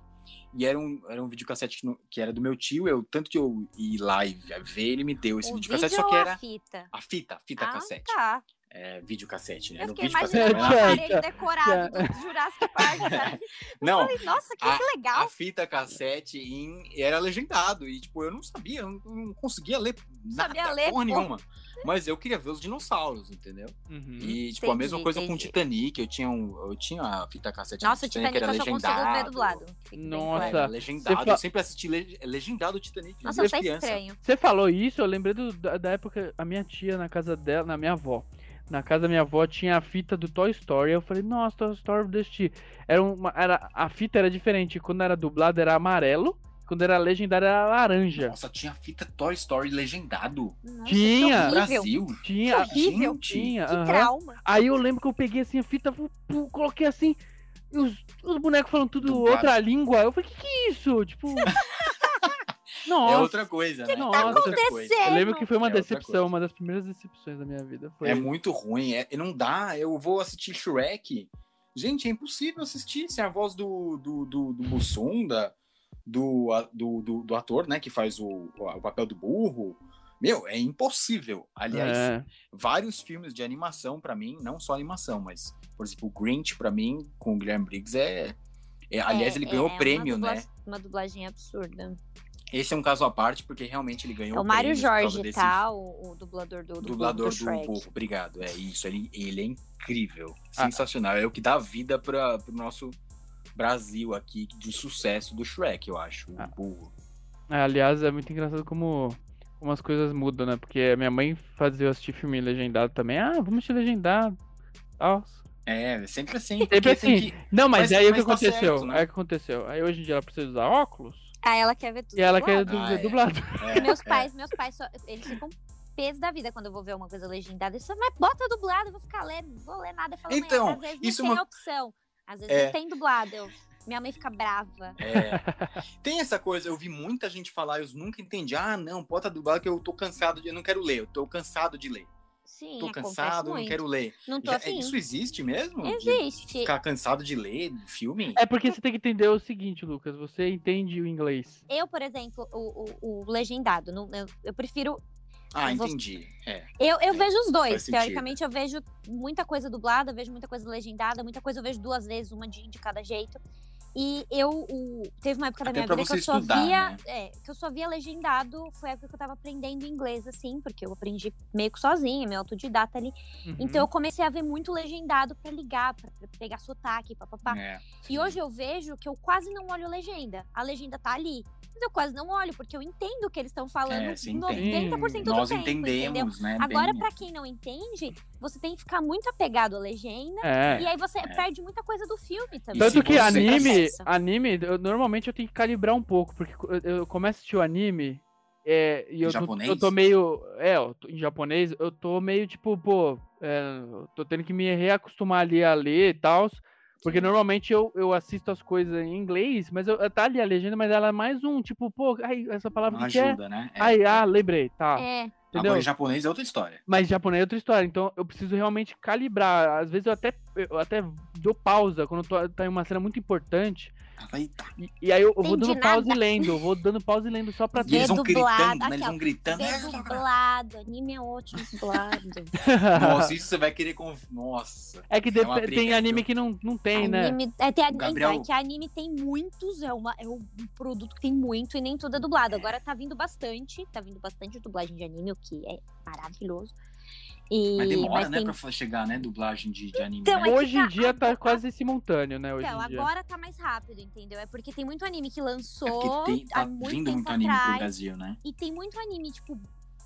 E era um, era um videocassete que, que era do meu tio, eu, tanto que eu ia live ver, ele me deu esse o videocassete, só que era. A fita? A fita, a fita ah, cassete. Tá. É, videocassete, né? Eu fiquei imaginando o aparelho decorado do Jurassic Park, sabe? Não, falei, nossa, que, a, legal. A fita cassete em, era legendado, e tipo, eu não sabia, eu não, não conseguia ler nada, sabia ler, porra nenhuma. Mas eu queria ver os dinossauros, entendeu? Uhum. E, tipo, entendi, a mesma coisa entendi. com Titanic. Eu tinha, um, eu tinha a fita cassete Nossa, Titanic, Titanic era legendado. Ver dublado. Nossa. Era legendado. Fa... Eu sempre assisti le... legendado Titanic. Nossa, tá estranho. Você falou isso, eu lembrei do, da, da época, a minha tia na casa dela, na minha avó na casa da minha avó tinha a fita do Toy Story. Eu falei, nossa, Toy Story deste. Era uma, era, a fita era diferente. Quando era dublado era amarelo quando era legendado era laranja. Nossa, tinha fita Toy Story legendado. Nossa, tinha. No Brasil. Tinha. Horrível. Tinha. Que trauma. Aí eu lembro que eu peguei assim a fita, coloquei assim, e os, os bonecos falando tudo outra língua. Eu falei, que que é isso? Tipo. Nossa. É outra coisa, né? Que Nossa. Tá acontecendo? Eu lembro que foi uma é decepção, uma das primeiras decepções da minha vida. Foi... É muito ruim, é, não dá. Eu vou assistir Shrek. Gente, é impossível assistir sem a voz do, do, do, do Bussunda, do, do, do, do, ator, né, que faz o, o papel do burro. Meu, é impossível. Aliás, é. vários filmes de animação, para mim, não só animação, mas, por exemplo, o Grinch, para mim, com o Guilherme Briggs, é. é aliás, ele é, ganhou o prêmio, uma né? Uma dublagem absurda. Esse é um caso à parte, porque realmente ele ganhou. É o Mário Jorge, desse... tá? O, o, dublador do, do Dublador do, do burro, obrigado. É isso, ele, ele é incrível. Ah. Sensacional. É o que dá vida para o nosso Brasil aqui, de sucesso do Shrek, eu acho. O ah. burro. É, aliás, é muito engraçado como, como as coisas mudam, né? Porque minha mãe fazia eu assistir filme legendado também. Ah, vamos assistir legendado. Nossa. É, sempre assim. Sempre assim. Que... Não, mas, mas aí o que tá aconteceu? Certo, né? Aí o que aconteceu? Aí hoje em dia ela precisa usar óculos. Ah, ela quer ver tudo. E ela dublado. quer ver ah, dublado. É. Meus é. pais, meus pais, só, eles ficam peso da vida quando eu vou ver uma coisa legendada. Isso, mas bota dublado, eu vou ficar lendo, vou ler nada. Falo, então, às vezes isso não tem uma... opção. Às vezes é... não tem dublado. Eu... Minha mãe fica brava. É. Tem essa coisa, eu vi muita gente falar, eu nunca entendi. Ah, não, bota dublado que eu tô cansado de. Eu não quero ler, eu tô cansado de ler. Sim, tô cansado, não quero ler. Não tô Já, Isso existe mesmo? Existe. De ficar cansado de ler filme? É porque você tem que entender o seguinte, Lucas. Você entende o inglês. Eu, por exemplo, o, o, o legendado, não, eu, eu prefiro ah, entendi. É. Eu, eu é, vejo os dois. Teoricamente, eu vejo muita coisa dublada, vejo muita coisa legendada, muita coisa eu vejo duas vezes, uma de, de cada jeito. E eu o, teve uma época da minha vida que eu só estudar, via. Né? É, que eu só via legendado. Foi a época que eu tava aprendendo inglês, assim, porque eu aprendi meio que sozinha, meu autodidata ali. Uhum. Então eu comecei a ver muito legendado para ligar, para pegar sotaque, papapá. É, e hoje eu vejo que eu quase não olho legenda. A legenda tá ali. Mas eu quase não olho, porque eu entendo o que eles estão falando é, 90% do Nós tempo. entendemos, entendeu? né? Agora, para quem não entende, você tem que ficar muito apegado à legenda. É. E aí você é. perde muita coisa do filme também. Tanto que anime, anime, eu, normalmente eu tenho que calibrar um pouco, porque eu, eu começo a assistir o anime. É, e eu, japonês? Tô, eu tô meio. É, em japonês, eu tô meio tipo, pô, é, tô tendo que me reacostumar ali a ler e tal. Porque normalmente eu, eu assisto as coisas em inglês, mas eu, tá ali a legenda, mas ela é mais um, tipo, pô, ai, essa palavra Não que ajuda, é? né? É, ai, ah, lembrei, tá. É. Entendeu? Agora, em japonês é outra história. Mas japonês é outra história, então eu preciso realmente calibrar. Às vezes eu até, eu até dou pausa quando tô, tá em uma cena muito importante. E, e, aí eu, eu vou dando pausa e lendo, eu vou dando pausa e lendo só pra ter. Eles vão gritando, né? Eles vão gritando. dublado, anime é ótimo dublado. Nossa, isso você vai querer com. Nossa. É que é tem anime que não, não tem, né? anime, né? É, tem, Gabriel... é que anime tem muitos, é, uma, é um produto que tem muito e nem tudo é dublado. Agora tá vindo bastante, tá vindo bastante dublagem de anime, o que é maravilhoso. E, mas demora, mas né, tem... pra chegar, né, dublagem de, de anime. Então, né? é Hoje tá, em dia tá quase simultâneo, né? Hoje então, agora tá mais rápido, entendeu? É porque tem muito anime que lançou. É tem, tá há muito vindo muito anime atrás, pro Brasil, né? E tem muito anime, tipo,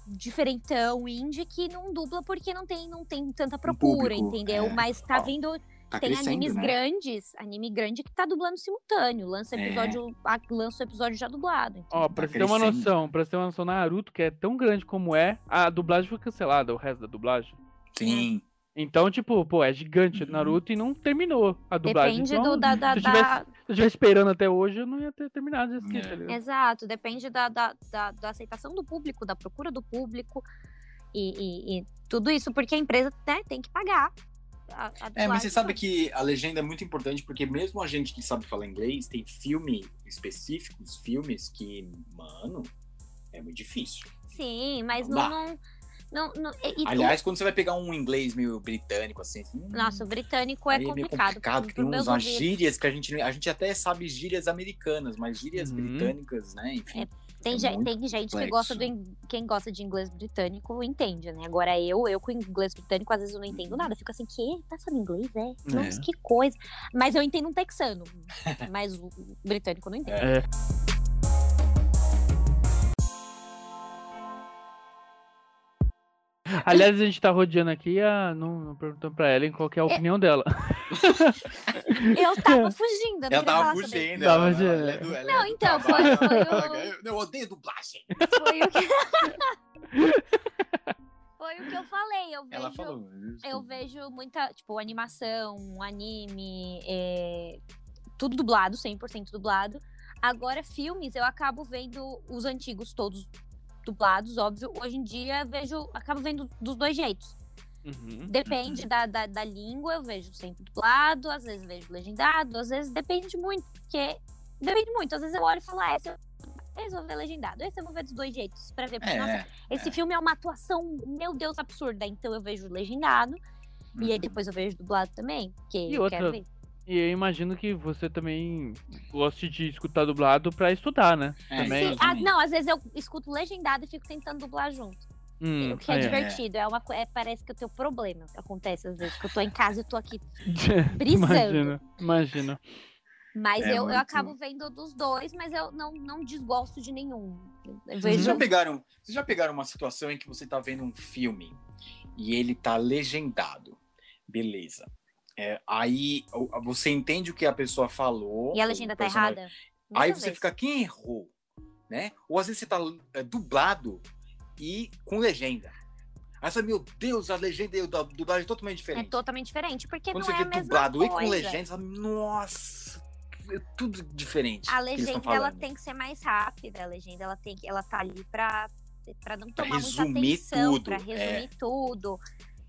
diferentão, indie, que não dubla porque não tem, não tem tanta procura, público, entendeu? É, Mas tá ó. vindo Tá tem animes né? grandes, anime grande que tá dublando simultâneo. Lança é. episódio, é. lança o episódio já dublado. Ó, oh, pra tá ter uma noção, pra ter uma noção, Naruto, que é tão grande como é, a dublagem foi cancelada, o resto da dublagem. Sim. Então, tipo, pô, é gigante uhum. Naruto e não terminou a dublagem. Depende então, do, da, da, se, eu tivesse, se eu estivesse esperando até hoje, eu não ia ter terminado de assistir, é. tá Exato, depende da, da, da, da, aceitação do público, da procura do público e, e, e tudo isso, porque a empresa né, tem que pagar. A, a é, mas você sabe que a legenda é muito importante, porque mesmo a gente que sabe falar inglês, tem filme específicos, filmes que, mano, é muito difícil. Sim, mas não, não não, não, e, Aliás, quando você vai pegar um inglês meio britânico, assim. Hum, Nossa, o britânico é, é complicado. complicado tem umas ouvidos. gírias que a gente. A gente até sabe gírias americanas, mas gírias uhum. britânicas, né? Enfim. É, tem, é gente, tem gente complexo. que gosta do. Quem gosta de inglês britânico entende, né? Agora eu, eu com inglês britânico, às vezes eu não entendo uhum. nada. Fico assim, que? Tá falando inglês? É? Nossa, é. que coisa. Mas eu entendo um texano. mas o britânico não entendo. É. Aliás, a gente tá rodeando aqui, a, não, não perguntando pra Ellen qual é a opinião é, dela. eu tava fugindo. Eu ela tava fugindo. Tava ela, ela, é do, ela não, é então, foi, foi o... Eu odeio dublagem. Foi o que... foi o que eu falei. Eu vejo, Ela falou. Eu vejo muita, tipo, animação, anime, é... tudo dublado, 100% dublado. Agora, filmes, eu acabo vendo os antigos todos dublados, óbvio. Hoje em dia, vejo, acabo vendo dos dois jeitos. Uhum. Depende da, da, da, língua, eu vejo sempre dublado, às vezes vejo legendado, às vezes depende muito, porque depende muito. Às vezes eu olho e falo, ah, esse eu, ver legendado, esse eu vou ver dos dois jeitos, pra ver. Porque, É, nossa, esse é. filme é uma atuação, meu Deus, absurda. Então eu vejo legendado, e aí Uhum. depois eu vejo dublado também, porque E eu outra, quero ver. E eu imagino que você também goste de escutar dublado pra estudar, né? É, também. Sim, ah, não, às vezes eu escuto legendado e fico tentando dublar junto. Hum, o que é ó. divertido. É uma, é, parece que eu tenho problema. Acontece às vezes que eu tô em casa e eu tô aqui brisando. imagina, imagina. Mas É eu, eu muito- acabo vendo dos dois, mas eu não, não desgosto de nenhum. Eu Vocês já, pegaram, vocês já pegaram uma situação em que você tá vendo um filme e ele tá legendado. Beleza. É, aí você entende o que a pessoa falou. E a legenda tá personagem- errada? Aí você fica, quem errou? Né? Ou às vezes você tá é, dublado e com legenda. Aí você, meu Deus, a legenda e a dublagem é totalmente É diferente. totalmente diferente, porque Quando não você é vê dublado coisa. e com legenda, você fala, nossa, é tudo diferente. A legenda ela tem que ser mais rápida, a legenda ela tem que ela tá ali pra, pra não Pra tomar muita atenção, tudo, pra resumir tudo.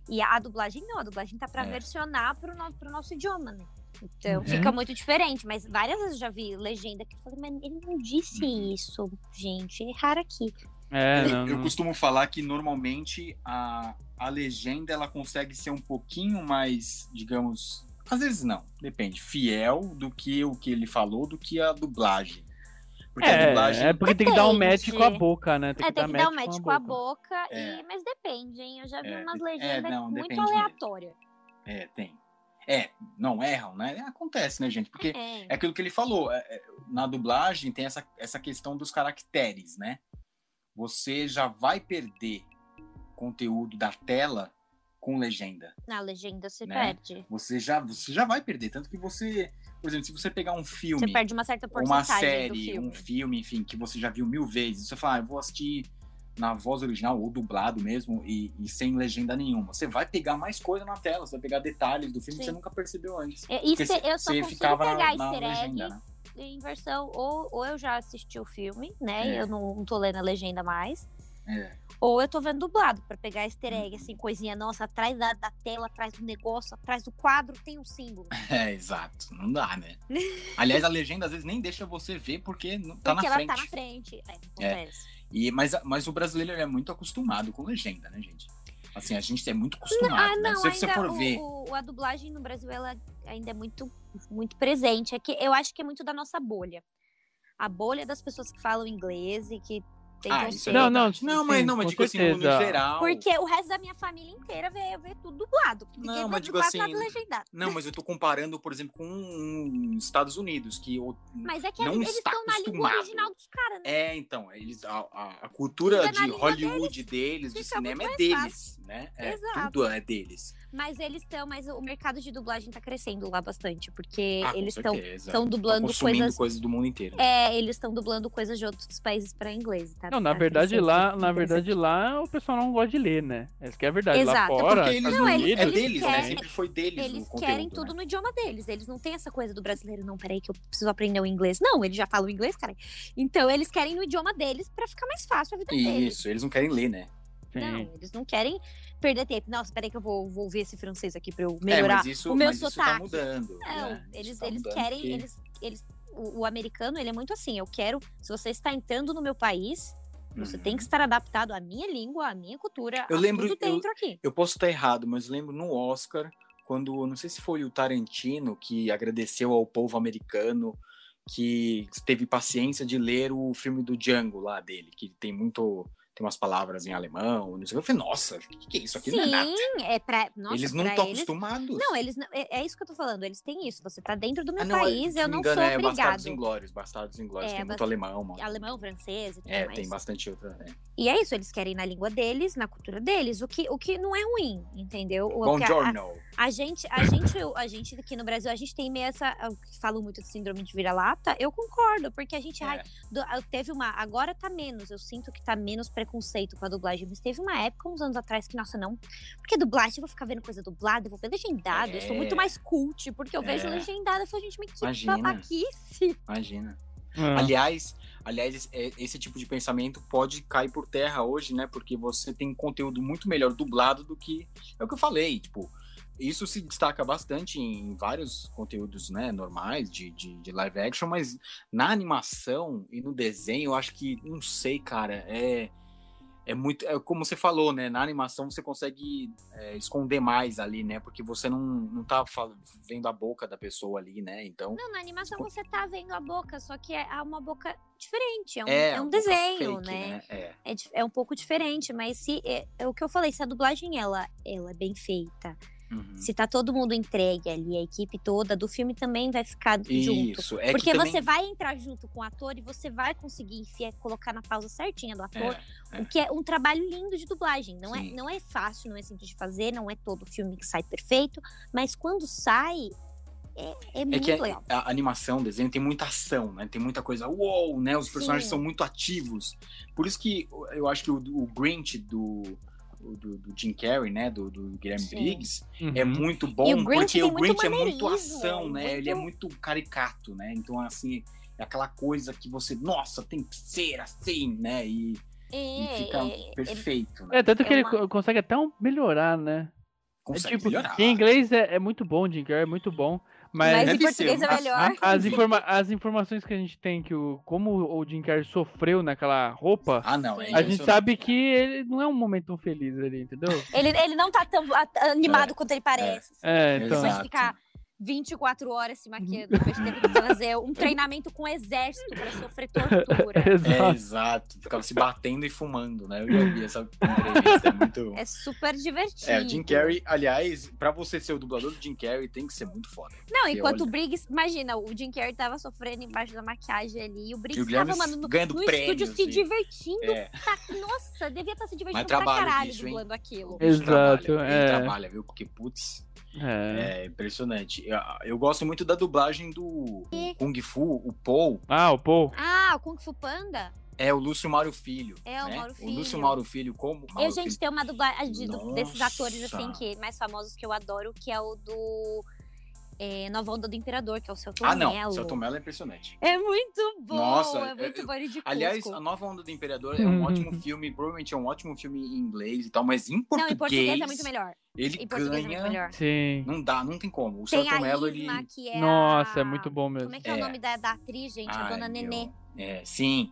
E a dublagem não, a dublagem tá pra É. versionar pro, no, pro nosso idioma, né? Então Uhum. fica muito diferente, mas várias vezes eu já vi legenda que eu falei, mas ele não disse Uhum. isso, gente, aqui. É, Eu- não, eu não- costumo falar que normalmente a, a legenda ela consegue ser um pouquinho mais, digamos, às vezes não, depende, fiel do que o que ele falou, do que a dublagem. Porque a É, dublagem. é porque tem que dar um match com a boca, né? é, tem que dar um match com a boca. boca, É. e, mas depende, hein? Eu já vi É, umas de- legendas é, não, muito mesmo. aleatórias. É, tem. É, não erram, né? Acontece, né, gente? Porque É. é aquilo que ele falou. é, é, na dublagem tem essa, essa questão dos caracteres, né? Você já vai perder conteúdo da tela com legenda. Na legenda se Né? perde. Você já, você já vai perder. Tanto que você, por exemplo, se você pegar um filme, Você perde uma certa porcentagem uma série, filme. um filme, enfim, que você já viu mil vezes, você fala, ah, eu vou assistir na voz original ou dublado mesmo e, e sem legenda nenhuma. Você vai pegar mais coisa na tela, você vai pegar detalhes do filme Sim. que você nunca percebeu antes. É, Isso eu só consigo ficava na- pegar na easter egg legenda, né? em versão, ou, ou eu já assisti o filme, né? É. e Eu não, não tô lendo a legenda mais. É. Ou eu tô vendo dublado, pra pegar easter egg, assim, coisinha, nossa, atrás da, da tela, atrás do negócio, atrás do quadro tem um símbolo. É, exato. Não dá, né? Aliás, a legenda às vezes nem deixa você ver porque não tá porque na ela frente. tá na frente. É, acontece. E, mas, mas o brasileiro é muito acostumado com legenda, né, gente? Assim, a gente é muito acostumado, Ah, né? não, Se você for o- ver. o- a dublagem no Brasil, ela ainda é muito, muito presente. É que eu acho que é muito da nossa bolha. A bolha das pessoas que falam inglês e que Ah, isso é Não, não, não, mas não, mas digo assim, no, no certeza. geral. Porque o resto da minha família inteira vê, vê tudo dublado. Ninguém Não, mas digo quase assim. Não, mas eu tô comparando, por exemplo, com os Estados Unidos, que o- Mas é que não eles estão na língua original dos caras, né? É, então, eles, a, a- a cultura na de Hollywood deles, de fica cinema é deles, né? É, Exato. tudo é deles. Mas eles estão, mas o mercado de dublagem tá crescendo lá bastante, porque Ah, eles estão certeza. estão Tão dublando consumindo coisas. coisas do mundo inteiro. É, eles estão dublando coisas de outros países pra inglês, tá? Não, na tá verdade crescendo, lá, tá na verdade interessante. lá o pessoal não gosta de ler, né? Essa que é a verdade. Lá Exato. É fora, porque eles não, eles- Unidos, é eles deles, né? querem- Sempre foi deles Eles conteúdo, querem tudo né? no idioma deles. Eles não têm essa coisa do brasileiro, não, peraí, que eu preciso aprender o inglês. Não, eles já falam inglês, cara. Então eles querem no idioma deles pra ficar mais fácil a vida deles. Isso, eles não querem ler, né? sim. Não, eles não querem perder tempo. Nossa, peraí que eu vou, vou ver esse francês aqui pra eu É, melhorar. mas isso, o meu mas isso tá sotaque. mudando. Não, né? Isso eles, tá eles mudando querem, porque- eles, eles, o, o americano, ele é muito assim, eu quero, se você está entrando no meu país, você Uhum. tem que estar adaptado à minha língua, à minha cultura, Eu lembro- tudo dentro aqui. Eu posso estar errado, mas lembro no Oscar, quando, não sei se foi o Tarantino que agradeceu ao povo americano que teve paciência de ler o filme do Django lá dele, que tem muito tem umas palavras em alemão, não sei o que. Eu falei, nossa, o que, que é isso aqui? Sim, não é nada. é pra. Nossa, eles não estão eles- acostumados. Não, eles não- é, é isso que eu tô falando. Eles têm isso. Você tá dentro do meu Ah, não, país, se eu não engano, sou é obrigado. Bastardos Inglórios. Bastardos Inglórios, É, tem muito alemão, mano. Alemão, francês e tudo É, mais. tem bastante outra. é. E é isso, eles querem na língua deles, na cultura deles, o que, o que não é ruim, entendeu? O que a-. A gente, a gente, a gente aqui no Brasil, a gente tem meio essa. Falam muito de síndrome de vira-lata. Eu concordo, porque a gente. É. ai, do- eu teve uma. Agora tá menos. Eu sinto que tá menos preconceito com a dublagem. Mas teve uma época, uns anos atrás, que, nossa, não. Porque dublagem, eu vou ficar vendo coisa dublada, eu vou ver legendada. Eu sou muito É. mais cult, porque eu vejo É. legendada. Eu falo, gente, mas que Imagina. babaquice. Imagina. Ah, Aliás, aliás, esse- é- esse tipo de pensamento pode cair por terra hoje, né? Porque você tem conteúdo muito melhor dublado do que. É o que eu falei, tipo. Isso se destaca bastante em vários conteúdos, né, normais de, de, de live action, mas na animação e no desenho, eu acho que, não sei, cara, é, é muito. É como você falou, né? Na animação você consegue é, esconder mais ali, né? Porque você não, não tá vendo a boca da pessoa ali, né? Então. Não, na animação você tá vendo a boca, só que é é uma boca diferente. É um, É, é um desenho, fake, né? É. é, dif- é um pouco diferente, mas se é, é o que eu falei, se a dublagem ela, ela é bem feita, Uhum. se tá todo mundo entregue ali, a equipe toda do filme também vai ficar junto. Isso, é Porque que também... você vai entrar junto com o ator e você vai conseguir enfiar, colocar na pausa certinha do ator, É, o que é um trabalho lindo de dublagem. Não é, não é fácil, não é simples de fazer, não é todo filme que sai perfeito, mas quando sai, é, é É muito que a, legal. a animação, o desenho tem muita ação, né? Tem muita coisa, uou, né? Os personagens Sim. são muito ativos. Por isso que eu acho que o, o Grinch do, do, do Jim Carrey, né? Do, do Guilherme Sim. Briggs, uhum. é muito bom, E porque o muito Grinch é muito ação, né? Ele é muito- muito caricato, né? Então, assim, é aquela coisa que você, nossa, tem que ser assim, né? E, e É, fica é, é- perfeito, né? É, tanto que É ele uma- co- consegue até melhorar, né? Consegue é tipo, melhorar. em inglês é, é muito bom, Jim Carrey é muito bom, mas, Mas em português é melhor. as, informa- as informações que a gente tem que o como o Jim Carrey sofreu naquela roupa, Ah, não. É a gente sabe né? que ele não é um momento tão feliz ali, entendeu? Ele, ele não tá tão animado quanto ele parece. assim. É, então. Depois de Exato. ficar 24 horas se maquiando, depois de ter que fazer um treinamento com o exército pra sofrer tortura. É, Exato. exato. Ficava se batendo e fumando, né? Eu já vi essa entrevista, é muito... É super divertido. É, o Jim Carrey, aliás, pra você ser o dublador do Jim Carrey, tem que ser muito foda. Não, enquanto olha- o Briggs, imagina, o Jim Carrey tava sofrendo embaixo da maquiagem ali, e o E Briggs o Guilherme tava, mano, no, ganhando no prêmios, estúdio se assim. divertindo. É, Tá, nossa, devia estar se divertindo Mas pra caralho disso, dublando aquilo. o Exato, trabalha, é. Ele trabalha, viu? Porque, putz, É. é impressionante. Eu, eu gosto muito da dublagem do Kung Fu, o Paul, Ah, o Paul. Ah, o Kung Fu Panda? é o Lúcio Mauro Filho. É, o né? Mauro O Lúcio Filho. Mauro Filho, como... Eu, Mauro gente, Filho. tem uma dublagem de- desses atores, assim, que mais famosos que eu adoro, que é o do é, Nova Onda do Imperador, que é o Celton Ah, não, Mello. o Celton Mello é impressionante. É muito bom, Nossa, é muito eu- bom de Aliás. A Nova Onda do Imperador é um ótimo filme, provavelmente é um ótimo filme em inglês e tal, mas em português, Não, em português é muito melhor. ele Em português é muito ganha... melhor. Sim. Não dá, não tem como. O Tem Celton a Mello, ele... É Nossa, a... é muito bom mesmo. Como é que é, o É. nome da, da atriz, gente? a Ai, Dona meu, Nenê. É, sim.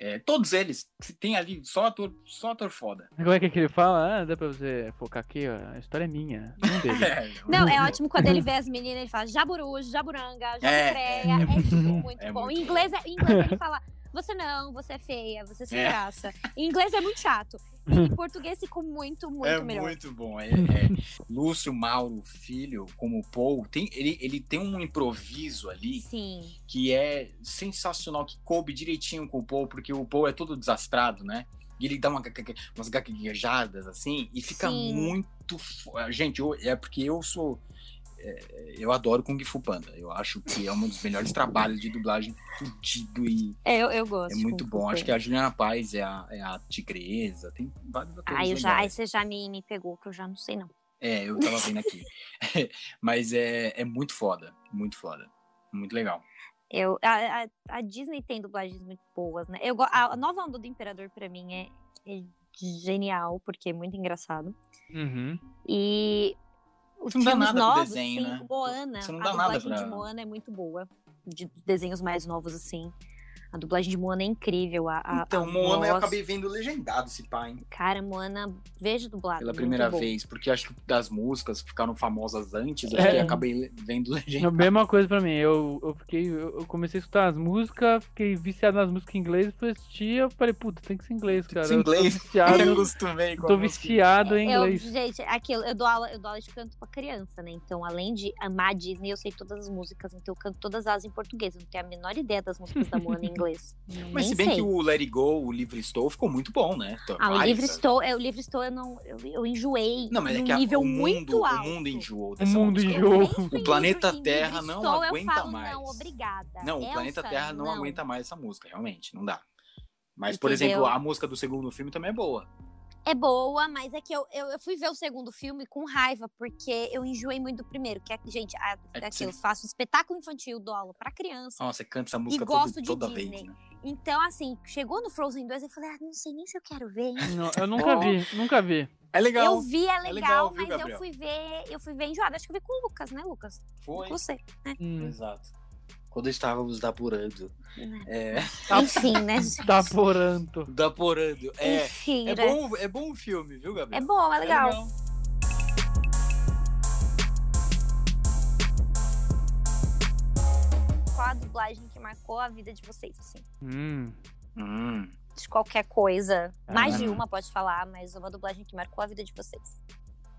É, todos eles. Tem ali só ator, só ator foda. Como é que, é que ele fala? Ah, dá pra você focar aqui, ó. A história é minha, não dele. É, Não, é ótimo quando ele vê as meninas, ele fala jaburu, jaburanga, é É, muito tipo, bom, muito é bom. muito Em inglês, é- em inglês ele fala, você não, você é feia, você é sem É. graça. Em inglês é muito chato. Em português ficou muito, muito é melhor. muito bom. É, é. Lúcio Mauro Filho, como Paul, tem, ele, ele tem um improviso ali Sim. que é sensacional, que coube direitinho com o Paul, porque o Paul é todo desastrado, né? E ele dá uma, umas gaguejadas assim e fica Sim. muito. Gente, eu- é porque eu sou. É, eu adoro Kung Fu Panda. Eu acho que é um dos melhores trabalhos de dublagem fudido e É, eu, eu gosto. é muito Kung bom. Fu Acho que a Juliana Paz é a, é a tigresa. Tem vários atores Aí, eu já, aí legais. você já me, me pegou, que eu já não sei, não. É, eu tava vendo aqui. Mas é, é muito foda. Muito foda. Muito legal. Eu, a, a, a Disney tem dublagens muito boas, né? Eu, a, a nova onda do Imperador, pra mim, é, é genial, porque é muito engraçado. Uhum. E Você não dá nada pro novos, desenho, sim, né? Moana, Você não a dá nada dublagem pra- de Moana é muito boa. De desenhos mais novos, assim. A dublagem de Moana é incrível. A, a então, a Moana voz... eu acabei vendo legendado esse pai. Cara, Moana, vejo dublado. Pela primeira bom. vez, porque acho que das músicas que ficaram famosas antes, eu É. que acabei vendo É a legendado. mesma coisa pra mim. Eu, eu fiquei. Eu eu comecei a escutar as músicas, fiquei viciado nas músicas em inglês, fui assistir, eu falei, puta, tem que ser inglês, cara. Esse Eu tô inglês, viciado, eu eu acostumei com tô música. viciado em Eu, inglês. gente, aquilo, eu dou aula, eu dou aula de canto pra criança, né? Então, além de amar a Disney, eu sei todas as músicas, então eu canto todas elas em português. Eu não tenho a menor ideia das músicas da Moana em inglês. Mas se Nem bem sei. que o Let It Go, o Livre Estou, ficou muito bom, né? Então, Ah, o livro sabe? estou, é, o livro estou, eu não, eu, eu enjoei Não, mas é que a- nível o, mundo, muito alto. o mundo enjoou O dessa mundo música. enjoou. O planeta livro, Terra não estou, aguenta eu falo, mais. Não, obrigada. Não, o planeta Elsa, Terra não, aguenta mais essa música, realmente, não dá. Mas, Entendeu? por exemplo, a música do segundo filme também é boa. É boa, mas é que eu, eu, eu fui ver o segundo filme com raiva, porque eu enjoei muito do primeiro. Que é, gente, a, É que aqui, eu faço espetáculo infantil, dou aula pra criança. Nossa, você canta essa música gosto todo- de toda Disney. vez, né? Então, assim, chegou no Frozen 2, eu falei, ah, não sei nem se eu quero ver? Não, eu nunca vi, nunca vi. É legal. Eu vi, é legal, legal, viu, mas eu Gabriel? fui ver, eu fui ver enjoada. Acho que eu vi com o Lucas, né, Lucas? Foi. Com você. Hum, Exato. Quando estávamos daporando. né? É. Enfim, né, gente? tá poranto. Daporando. É. Enfim, É né? bom, é bom o filme, viu, É Gabriel? bom, é legal. Qual a dublagem que marcou a vida de vocês, assim? Hum. Hum. De qualquer coisa. Mais de Ah. uma pode falar, mas uma dublagem que marcou a vida de vocês.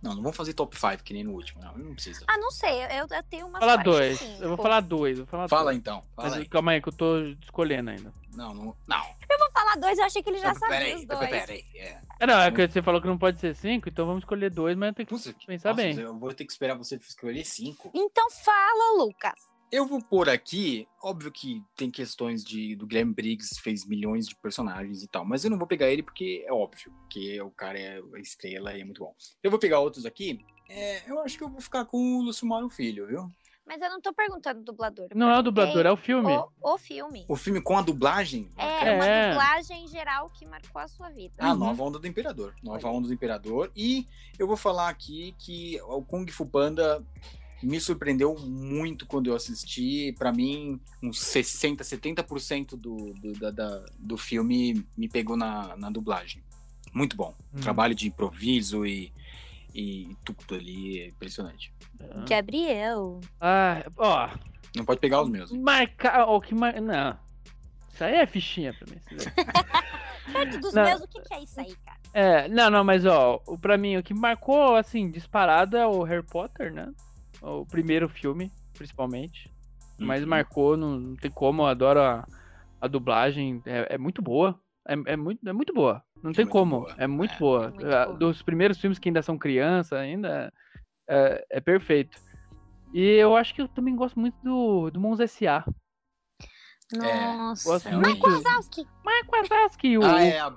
Não, não vamos fazer top 5 que nem no último, não. Não precisa. Ah, não sei, eu, eu tenho umas Fala dois. cinco. Eu vou falar dois. Vou falar Fala dois. então. Fala Mas aí. calma aí que eu tô escolhendo ainda. Não, não. Não. Vou falar dois, eu achei que ele já sabia Peraí, os dois. peraí. É. É, não, é que você falou que não pode ser cinco, então vamos escolher dois, mas tem que Nossa, pensar nossa, bem. Eu vou ter que esperar você escolher 5. Então fala, Lucas. Eu vou pôr aqui, óbvio que tem questões de do Guilherme Briggs fez milhões de personagens e tal, mas eu não vou pegar ele porque é óbvio, que o cara é a estrela e é muito bom. Eu vou pegar outros aqui. é, eu acho que eu vou ficar com o Lúcio Mauro Filho, viu? Mas eu não tô perguntando do dublador. Não é o dublador, é o filme. O, o filme. O filme com a dublagem. É, uma É. dublagem geral que marcou a sua vida. A Uhum. nova onda do Imperador. Nova Olha. onda do Imperador. E eu vou falar aqui que o Kung Fu Panda me surpreendeu muito quando eu assisti. Pra mim, uns 60, 70% do, do, da- da- do filme me pegou na, na dublagem. Muito bom. Hum. Trabalho de improviso e, e tudo ali é impressionante. Gabriel. Ah, ó. Não pode pegar os meus. Marcar. O que mar... Não. Isso aí é fichinha pra mim. Perto dos Não. meus, o que, que é isso aí, cara? É, não, não, mas ó, o, pra mim, o que marcou, assim, disparado é o Harry Potter, né? O primeiro filme, principalmente. Mas Uhum. marcou, não, não tem como, eu adoro a, a dublagem, é, é muito boa. É, é muito, é muito boa. Não É tem como, boa, é muito é. boa. É muito boa. Dos primeiros filmes que ainda são criança, ainda é, é perfeito. E eu acho que eu também gosto muito do, do Mons S.A. Nossa. Gosto É, muito. Mike Wazowski. Marco Wazowski, o, Ah, é a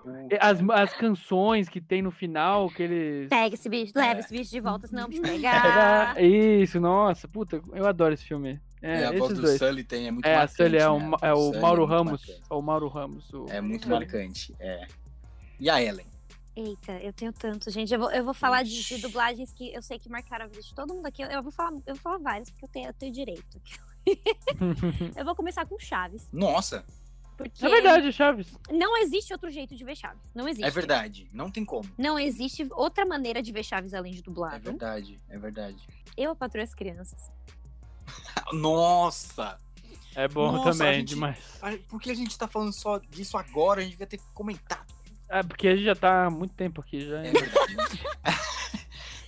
as, as canções que tem no final, que eles... Pega esse bicho, leva É. esse bicho de volta, senão Era- pegar. Isso, nossa, puta, eu adoro esse filme. É, É, a voz esses do dois. Sully tem, é muito É, a marcante. Sully é, o, né? Ma- é o Sully Mauro muito Ramos. marcante. É o Mauro Ramos. O... É muito Sully. marcante, é. E a Ellen? Eita, eu tenho tanto, gente. Eu vou, eu vou falar de, de dublagens que eu sei que marcaram a vida de todo mundo aqui. Eu, eu vou falar, eu vou falar várias, porque eu tenho, eu tenho direito. Eu vou começar com Chaves. Nossa, Porque É verdade, Chaves. não existe outro jeito de ver Chaves. Não existe. é verdade. Não tem como. Não existe outra maneira de ver Chaves além de É dublado. verdade, é verdade. eu, a patroa as crianças. Nossa! É bom Nossa, também, gente- demais. Por que a gente tá falando só disso agora? A gente devia ter comentado. É porque a gente já tá há muito tempo aqui já. É verdade.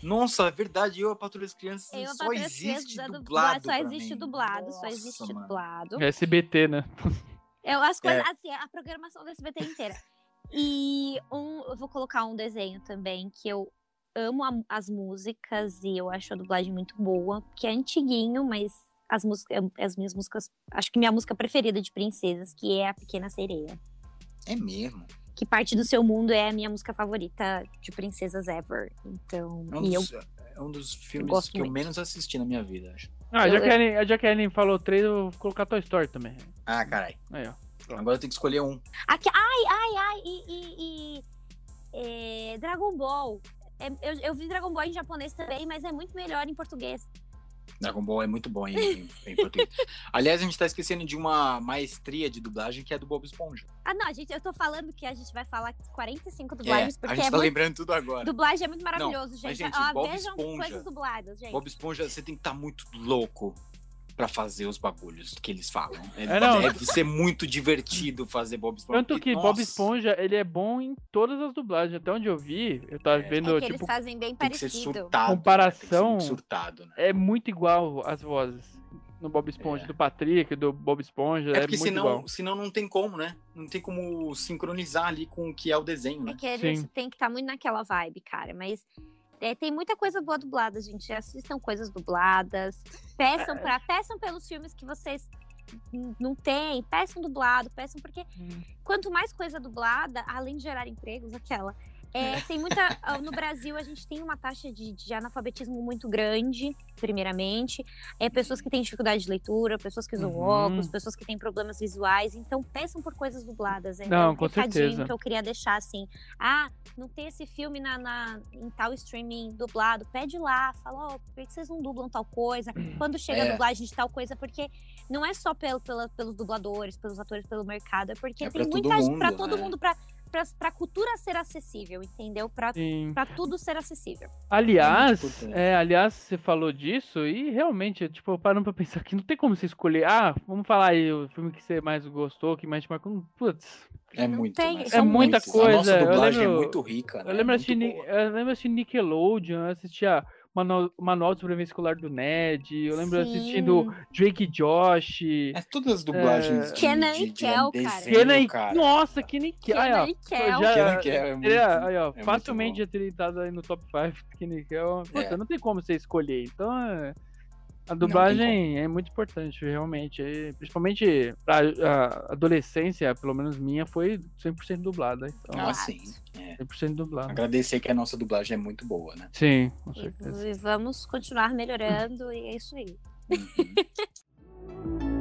Nossa, é verdade. Eu, a Patrulha das Crianças, Eu, só Crianças existe é dublado. Só existe dublado, só Nossa, existe mano. dublado. É SBT, né? Eu, as coisas, É. assim, a programação do SBT inteira. E um, eu vou colocar um desenho também que eu amo a- as músicas e eu acho a dublagem muito boa, que é antiguinho, mas as músicas, as minhas músicas, acho que minha música preferida de princesas, que é a Pequena Sereia. É mesmo. Que parte do seu mundo é a minha música favorita de princesas ever. Então, É um e eu dos, é um dos filmes gosto que eu muito. menos assisti na minha vida, acho. Ah, Eu- que, a Ellen, já que a Ellen falou três, eu vou colocar Toy Story também. Ah, carai. Aí, ó. Agora eu tenho que escolher um. Aqui, ai, ai, ai, e, e- e, é, Dragon Ball. É, eu, eu vi Dragon Ball em japonês também, mas é muito melhor em português. Dragon Ball é muito bom em, em português. Aliás, a gente tá esquecendo de uma maestria de dublagem que é do Bob Esponja. Ah, não, a gente, eu tô falando que a gente vai falar 45 dublagens, é, porque a gente é tá muito... lembrando tudo agora. Dublagem é muito maravilhoso, não, gente. Mas, gente ah, Bob vejam Esponja, coisas dubladas, gente. Bob Esponja, você tem que estar tá muito louco para fazer os bagulhos que eles falam. É, é, não, deve ser muito divertido fazer Bob Esponja. Tanto que Bob Esponja, ele é bom em todas as dublagens. Até onde eu vi, eu tava é, vendo, é que tipo... eles fazem bem parecido. Surtado, comparação, surtado, né? é muito igual as vozes. No Bob Esponja, é. do Patrick, do Bob Esponja, é, porque é senão, igual. senão não tem como, né? Não tem como sincronizar ali com o que é o desenho, né? É que eles têm que estar tá muito naquela vibe, cara. Mas é, tem muita coisa boa dublada, gente. Assistam coisas dubladas. Peçam, é. pra, peçam pelos filmes que vocês não têm. Peçam dublado, peçam, porque hum. quanto mais coisa dublada, além de gerar empregos, aquela. É, tem muita. No Brasil, a gente tem uma taxa de, de analfabetismo muito grande, primeiramente. É, pessoas que têm dificuldade de leitura, pessoas que usam uhum. óculos, pessoas que têm problemas visuais. Então, peçam por coisas dubladas. É não, um com certeza. que eu queria deixar assim. Ah, não tem esse filme na, na em tal streaming dublado. Pede lá, fala, ó, oh, por que vocês não dublam tal coisa? Quando chega é. a dublagem de tal coisa, porque não é só pelo, pela, pelos dubladores, pelos atores, pelo mercado, é porque é tem muita gente para todo mundo, para para a cultura ser acessível, entendeu? Para tudo ser acessível. Aliás, é, é, aliás, você falou disso e realmente, tipo, parando para pensar que não tem como você escolher. Ah, vamos falar aí o filme que você mais gostou, que mais te marcou. Putz. É muito, tem, né? É muita coisa. A nossa dublagem eu lembro, é muito rica, né? Eu lembro, é eu lembro de Nickelodeon, eu assistia Manual, Manual de Sobrevivência Escolar do Ned. Eu lembro Sim. assistindo Drake e Josh. É todas as dublagens. É... Kenan e Kel, cara. Kenan e... Nossa, Kenan e Kel. Kenan e Kel. Já, Kenan e Kel é muito, aí, ó, é facilmente já teria estado aí no top 5. Kenan e Kel. Puta, é. não tem como você escolher. Então, é... A dublagem é muito importante, realmente. principalmente a, adolescência, pelo menos minha, foi 100% dublada. Então, ah, sim. É. 100% dublada. Agradecer que a nossa dublagem é muito boa, né? Sim, com certeza. E, vamos continuar melhorando e é isso aí. Uhum.